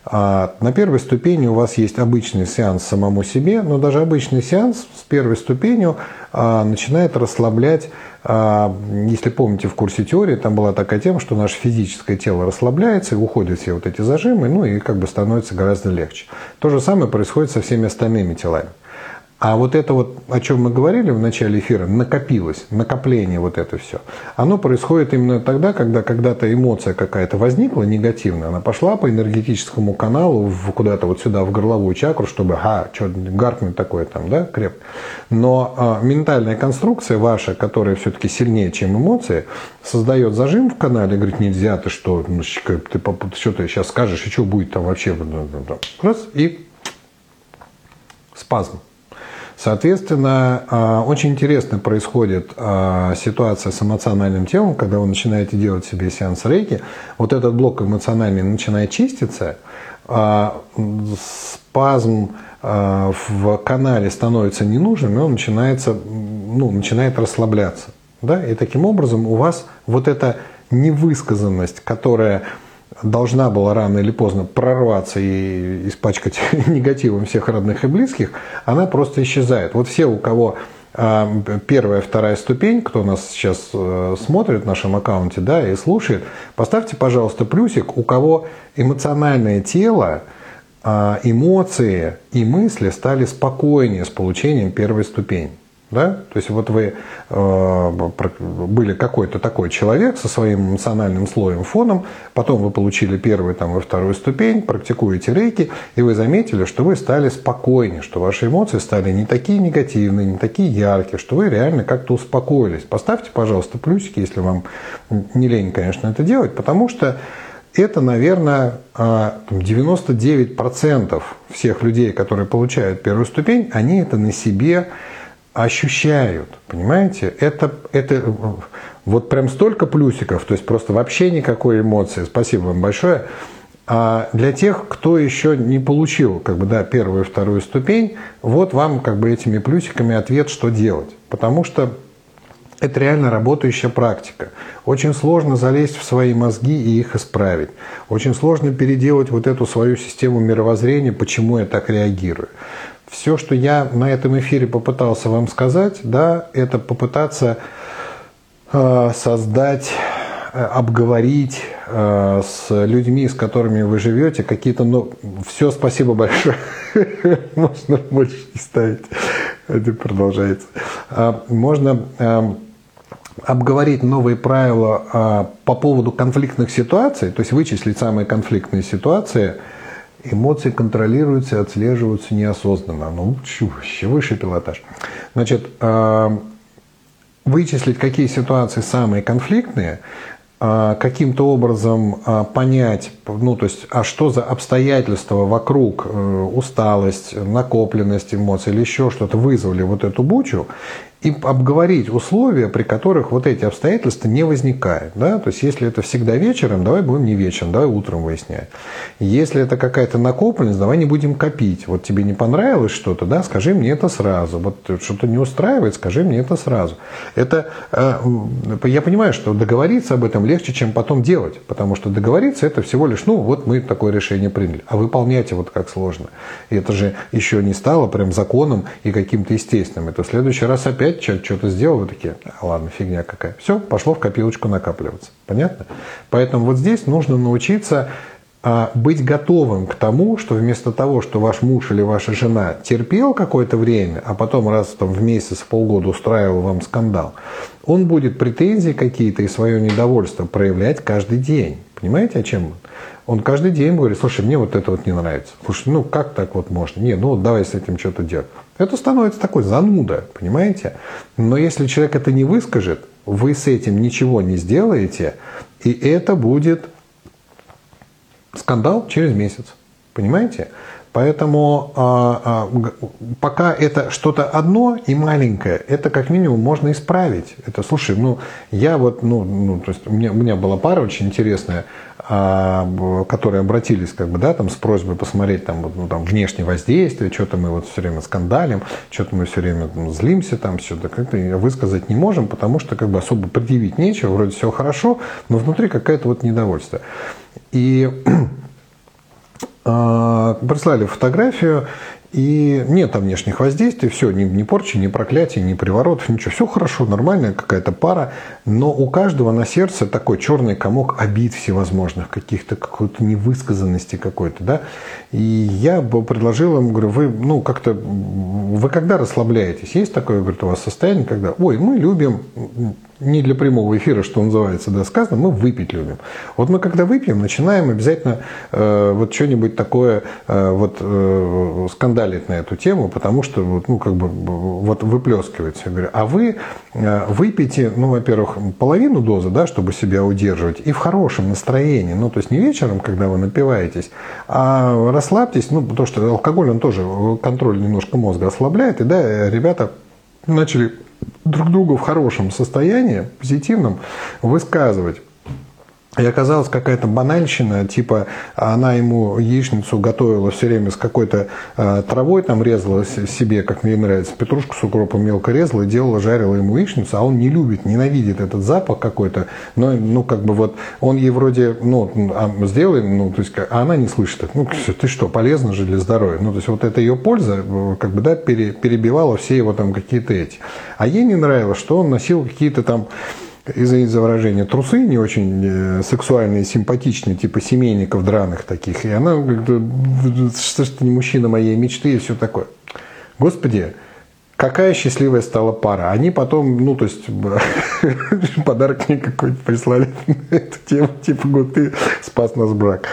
А на первой ступени у вас есть обычный сеанс самому себе, но даже обычный сеанс с первой ступенью а, начинает расслаблять, а, если помните в курсе теории, там была такая тема, что наше физическое тело расслабляется и уходят все вот эти зажимы, ну и как бы становится гораздо легче. То же самое происходит со всеми остальными телами. А вот это вот, о чем мы говорили в начале эфира, накопилось, накопление вот это все, оно происходит именно тогда, когда когда-то эмоция какая-то возникла негативная, она пошла по энергетическому каналу куда-то вот сюда, в горловую чакру, чтобы, ха, что гаркнуть такое там, да, креп. Но а, ментальная конструкция ваша, которая все-таки сильнее, чем эмоции, создает зажим в канале, говорит, нельзя, ты что, ну, ты, ты что ты сейчас скажешь, и что будет там вообще, раз, и спазм. Соответственно, а, очень интересно происходит а, ситуация с эмоциональным телом, когда вы начинаете делать себе сеанс рейки. Вот этот блок эмоциональный начинает чиститься, а, спазм в канале становится ненужным, и он начинается, ну, начинает расслабляться. Да? И таким образом у вас вот эта невысказанность, которая должна была рано или поздно прорваться и испачкать [laughs] негативом всех родных и близких, она просто исчезает. Вот все, у кого а, первая, вторая ступень, кто нас сейчас э, смотрит в нашем аккаунте да, и слушает, поставьте, пожалуйста, плюсик, у кого эмоциональное тело, а, эмоции и мысли стали спокойнее с получением первой ступени. Да? То есть вот вы э, были какой-то такой человек со своим эмоциональным слоем, фоном, потом вы получили первую там, и вторую ступень, практикуете рейки, и вы заметили, что вы стали спокойнее, что ваши эмоции стали не такие негативные, не такие яркие, что вы реально как-то успокоились. Поставьте, пожалуйста, плюсики, если вам не лень, конечно, это делать, потому что это, наверное, 99% э, всех людей, которые получают первую ступень, они это на себе ощущают, понимаете? Это, это вот прям столько плюсиков, то есть просто вообще никакой эмоции. Спасибо вам большое. А для тех, кто еще не получил как бы, да, первую и вторую ступень, вот вам как бы этими плюсиками ответ, что делать. Потому что это реально работающая практика. Очень сложно залезть в свои мозги и их исправить. Очень сложно переделать вот эту свою систему мировоззрения, почему я так реагирую все, что я на этом эфире попытался вам сказать, да, это попытаться э, создать, э, обговорить э, с людьми, с которыми вы живете, какие-то, ну, все, спасибо большое, [laughs] можно больше не ставить, это продолжается. А, можно э, обговорить новые правила э, по поводу конфликтных ситуаций, то есть вычислить самые конфликтные ситуации – Эмоции контролируются и отслеживаются неосознанно. Ну, вообще высший пилотаж. Значит, а, вычислить, какие ситуации самые конфликтные, а, каким-то образом а, понять, ну, то есть, а что за обстоятельства вокруг, э, усталость, накопленность эмоций или еще что-то вызвали вот эту бучу, и обговорить условия, при которых вот эти обстоятельства не возникают. Да? То есть, если это всегда вечером, давай будем не вечером, давай утром выяснять. Если это какая-то накопленность, давай не будем копить. Вот тебе не понравилось что-то, да, скажи мне это сразу. Вот что-то не устраивает, скажи мне это сразу. Это, э, я понимаю, что договориться об этом легче, чем потом делать. Потому что договориться это всего лишь, ну, вот мы такое решение приняли. А выполнять его как сложно. И это же еще не стало прям законом и каким-то естественным. Это в следующий раз опять опять что-то сделал, вы такие, «А, ладно, фигня какая. Все, пошло в копилочку накапливаться. Понятно? Поэтому вот здесь нужно научиться а, быть готовым к тому, что вместо того, что ваш муж или ваша жена терпел какое-то время, а потом раз там, в месяц, в полгода устраивал вам скандал, он будет претензии какие-то и свое недовольство проявлять каждый день. Понимаете, о чем? Он каждый день говорит, слушай, мне вот это вот не нравится. Слушай, ну как так вот можно? Не, ну давай с этим что-то делать. Это становится такой зануда, понимаете? Но если человек это не выскажет, вы с этим ничего не сделаете, и это будет скандал через месяц. Понимаете? Поэтому а, а, пока это что-то одно и маленькое, это как минимум можно исправить. Это, слушай, ну я вот, ну, ну то есть у меня, у меня была пара очень интересная, а, которые обратились как бы, да, там с просьбой посмотреть там, ну, там внешнее воздействие, что-то мы вот все время скандалим, что-то мы все время ну, злимся там, все это как-то высказать не можем, потому что как бы особо предъявить нечего, вроде все хорошо, но внутри какое-то вот недовольство. И [clears throat] прислали фотографию, и нет там внешних воздействий, все, ни, ни порчи, ни проклятий, ни приворотов, ничего. Все хорошо, нормальная какая-то пара, но у каждого на сердце такой черный комок обид всевозможных, каких-то какой-то невысказанности какой-то, да. И я бы предложил им, говорю, вы, ну, как-то, вы когда расслабляетесь? Есть такое, говорит, у вас состояние, когда, ой, мы любим не для прямого эфира, что называется, да, сказано, мы выпить любим. Вот мы когда выпьем, начинаем обязательно э, вот что-нибудь такое э, вот э, скандалить на эту тему, потому что вот, ну как бы вот выплескивается. Я говорю, а вы э, выпейте, ну во-первых, половину дозы, да, чтобы себя удерживать, и в хорошем настроении, ну то есть не вечером, когда вы напиваетесь, а расслабьтесь, ну потому что алкоголь он тоже контроль немножко мозга ослабляет, и да, ребята начали друг другу в хорошем состоянии, позитивном, высказывать. И оказалась какая-то банальщина, типа она ему яичницу готовила все время с какой-то э, травой, там резала себе, как мне нравится, петрушку с укропом мелко резала делала, жарила ему яичницу, а он не любит, ненавидит этот запах какой-то, но, ну, как бы вот, он ей вроде, ну, а, сделай, ну, то есть, а она не слышит, ну, ты что, полезно же для здоровья, ну, то есть, вот это ее польза, как бы, да, пере, перебивала все его там какие-то эти. А ей не нравилось, что он носил какие-то там извините за выражение, трусы не очень э, сексуальные, симпатичные, типа семейников драных таких. И она говорит, что ж ты не мужчина моей мечты и все такое. Господи, какая счастливая стала пара. Они потом, ну, то есть, [laughs] подарок мне какой-то прислали на эту тему, типа, вот ты спас нас брак.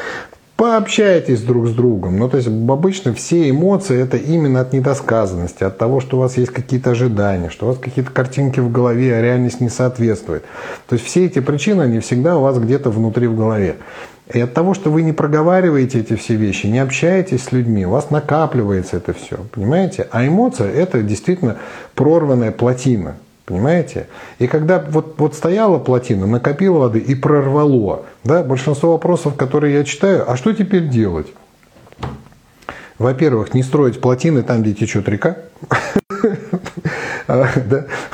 Пообщайтесь друг с другом. Ну, то есть, обычно все эмоции это именно от недосказанности, от того, что у вас есть какие-то ожидания, что у вас какие-то картинки в голове, а реальность не соответствует. То есть, все эти причины, они всегда у вас где-то внутри в голове. И от того, что вы не проговариваете эти все вещи, не общаетесь с людьми, у вас накапливается это все, понимаете? А эмоция – это действительно прорванная плотина. Понимаете? И когда вот, вот стояла плотина, накопила воды и прорвало, да, большинство вопросов, которые я читаю, а что теперь делать? Во-первых, не строить плотины там, где течет река. А,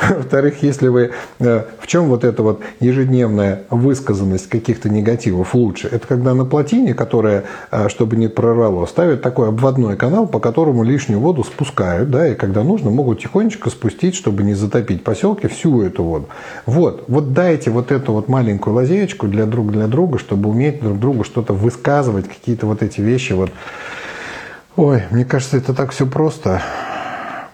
Во-вторых, если вы... Э, в чем вот эта вот ежедневная высказанность каких-то негативов лучше? Это когда на плотине, которая, э, чтобы не прорвало, ставят такой обводной канал, по которому лишнюю воду спускают, да, и когда нужно, могут тихонечко спустить, чтобы не затопить поселки, всю эту воду. Вот, вот дайте вот эту вот маленькую лазеечку для друг для друга, чтобы уметь друг другу что-то высказывать, какие-то вот эти вещи вот. Ой, мне кажется, это так все просто.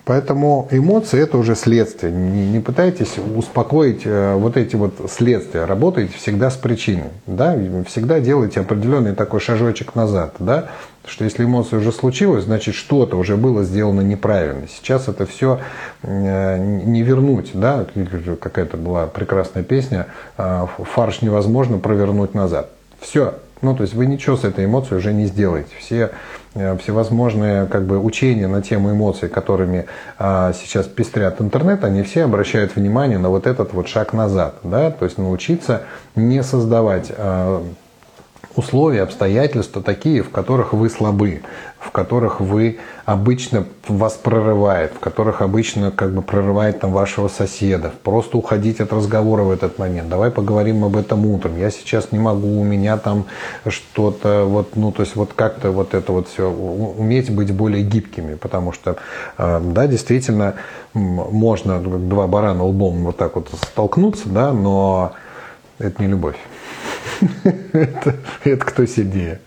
Поэтому эмоции – это уже следствие. Не, не пытайтесь успокоить э, вот эти вот следствия. Работайте всегда с причиной. Да? Всегда делайте определенный такой шажочек назад. Да? Что если эмоция уже случилась, значит что-то уже было сделано неправильно. Сейчас это все э, не вернуть. Да? Какая-то была прекрасная песня э, «Фарш невозможно провернуть назад». Все, ну, то есть вы ничего с этой эмоцией уже не сделаете. Все Э, всевозможные как бы, учения на тему эмоций, которыми а, сейчас пестрят интернет, они все обращают внимание на вот этот вот шаг назад. Да? То есть научиться не создавать а, условия, обстоятельства такие, в которых вы слабы, в которых вы обычно вас прорывает, в которых обычно как бы прорывает там вашего соседа. Просто уходить от разговора в этот момент. Давай поговорим об этом утром. Я сейчас не могу, у меня там что-то вот, ну то есть вот как-то вот это вот все уметь быть более гибкими, потому что э, да, действительно можно два барана лбом вот так вот столкнуться, да, но это не любовь. Это, это кто сильнее.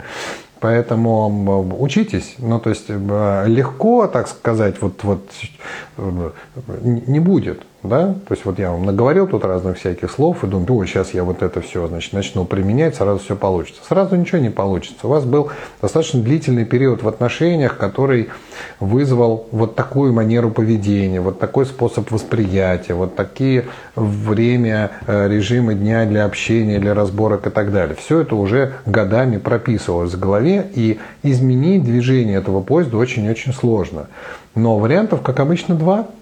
Поэтому учитесь, ну то есть э, легко, так сказать, вот, вот э, не будет. Да, то есть вот я вам наговорил тут разных всяких слов и думаю, ой, сейчас я вот это все, значит, начну применять, сразу все получится. Сразу ничего не получится. У вас был достаточно длительный период в отношениях, который вызвал вот такую манеру поведения, вот такой способ восприятия, вот такие время, э, режимы дня для общения, для разборок и так далее. Все это уже годами прописывалось в голове, и изменить движение этого поезда очень-очень сложно. Но вариантов, как обычно, два –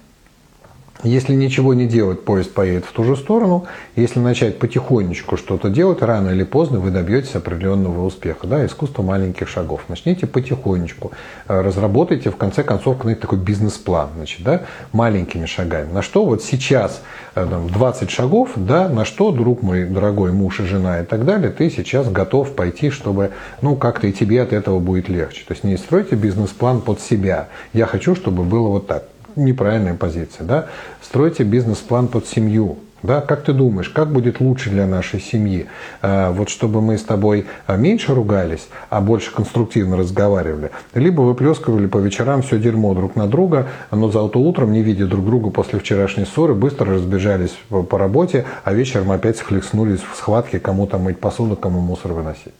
если ничего не делать, поезд поедет в ту же сторону. Если начать потихонечку что-то делать, рано или поздно вы добьетесь определенного успеха. Да, искусство маленьких шагов. Начните потихонечку. Э, разработайте, в конце концов, такой бизнес-план. Значит, да, маленькими шагами. На что вот сейчас э, там, 20 шагов, да, на что, друг мой, дорогой муж и жена и так далее, ты сейчас готов пойти, чтобы, ну, как-то и тебе от этого будет легче. То есть не стройте бизнес-план под себя. Я хочу, чтобы было вот так неправильная позиция. Да? Стройте бизнес-план под семью. Да, как ты думаешь, как будет лучше для нашей семьи? А, вот чтобы мы с тобой а, меньше ругались, а больше конструктивно разговаривали, либо выплескивали по вечерам все дерьмо друг на друга, но зато утром, не видя друг друга после вчерашней ссоры, быстро разбежались по работе, а вечером опять схлестнулись в схватке, кому там мыть посуду, кому мусор выносить.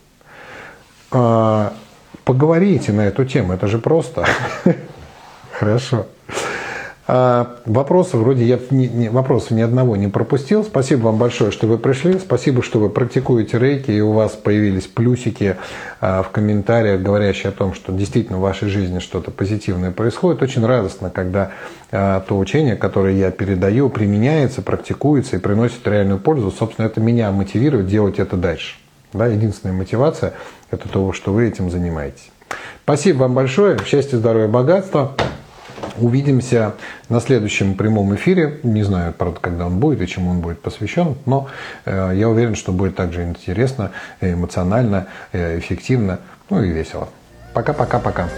А, поговорите на эту тему, это же просто. [laughs] Хорошо. А, вопросы вроде я не, не, вопросов ни одного не пропустил. Спасибо вам большое, что вы пришли. Спасибо, что вы практикуете рейки, и у вас появились плюсики а, в комментариях, говорящие о том, что действительно в вашей жизни что-то позитивное происходит. Очень радостно, когда а, то учение, которое я передаю, применяется, практикуется и приносит реальную пользу. Собственно, это меня мотивирует делать это дальше. Да, единственная мотивация – это то, что вы этим занимаетесь. Спасибо вам большое. Счастья, здоровья, богатства. Увидимся на следующем прямом эфире. Не знаю, правда, когда он будет и чему он будет посвящен, но э, я уверен, что будет также интересно, эмоционально, э, эффективно, ну и весело. Пока-пока-пока.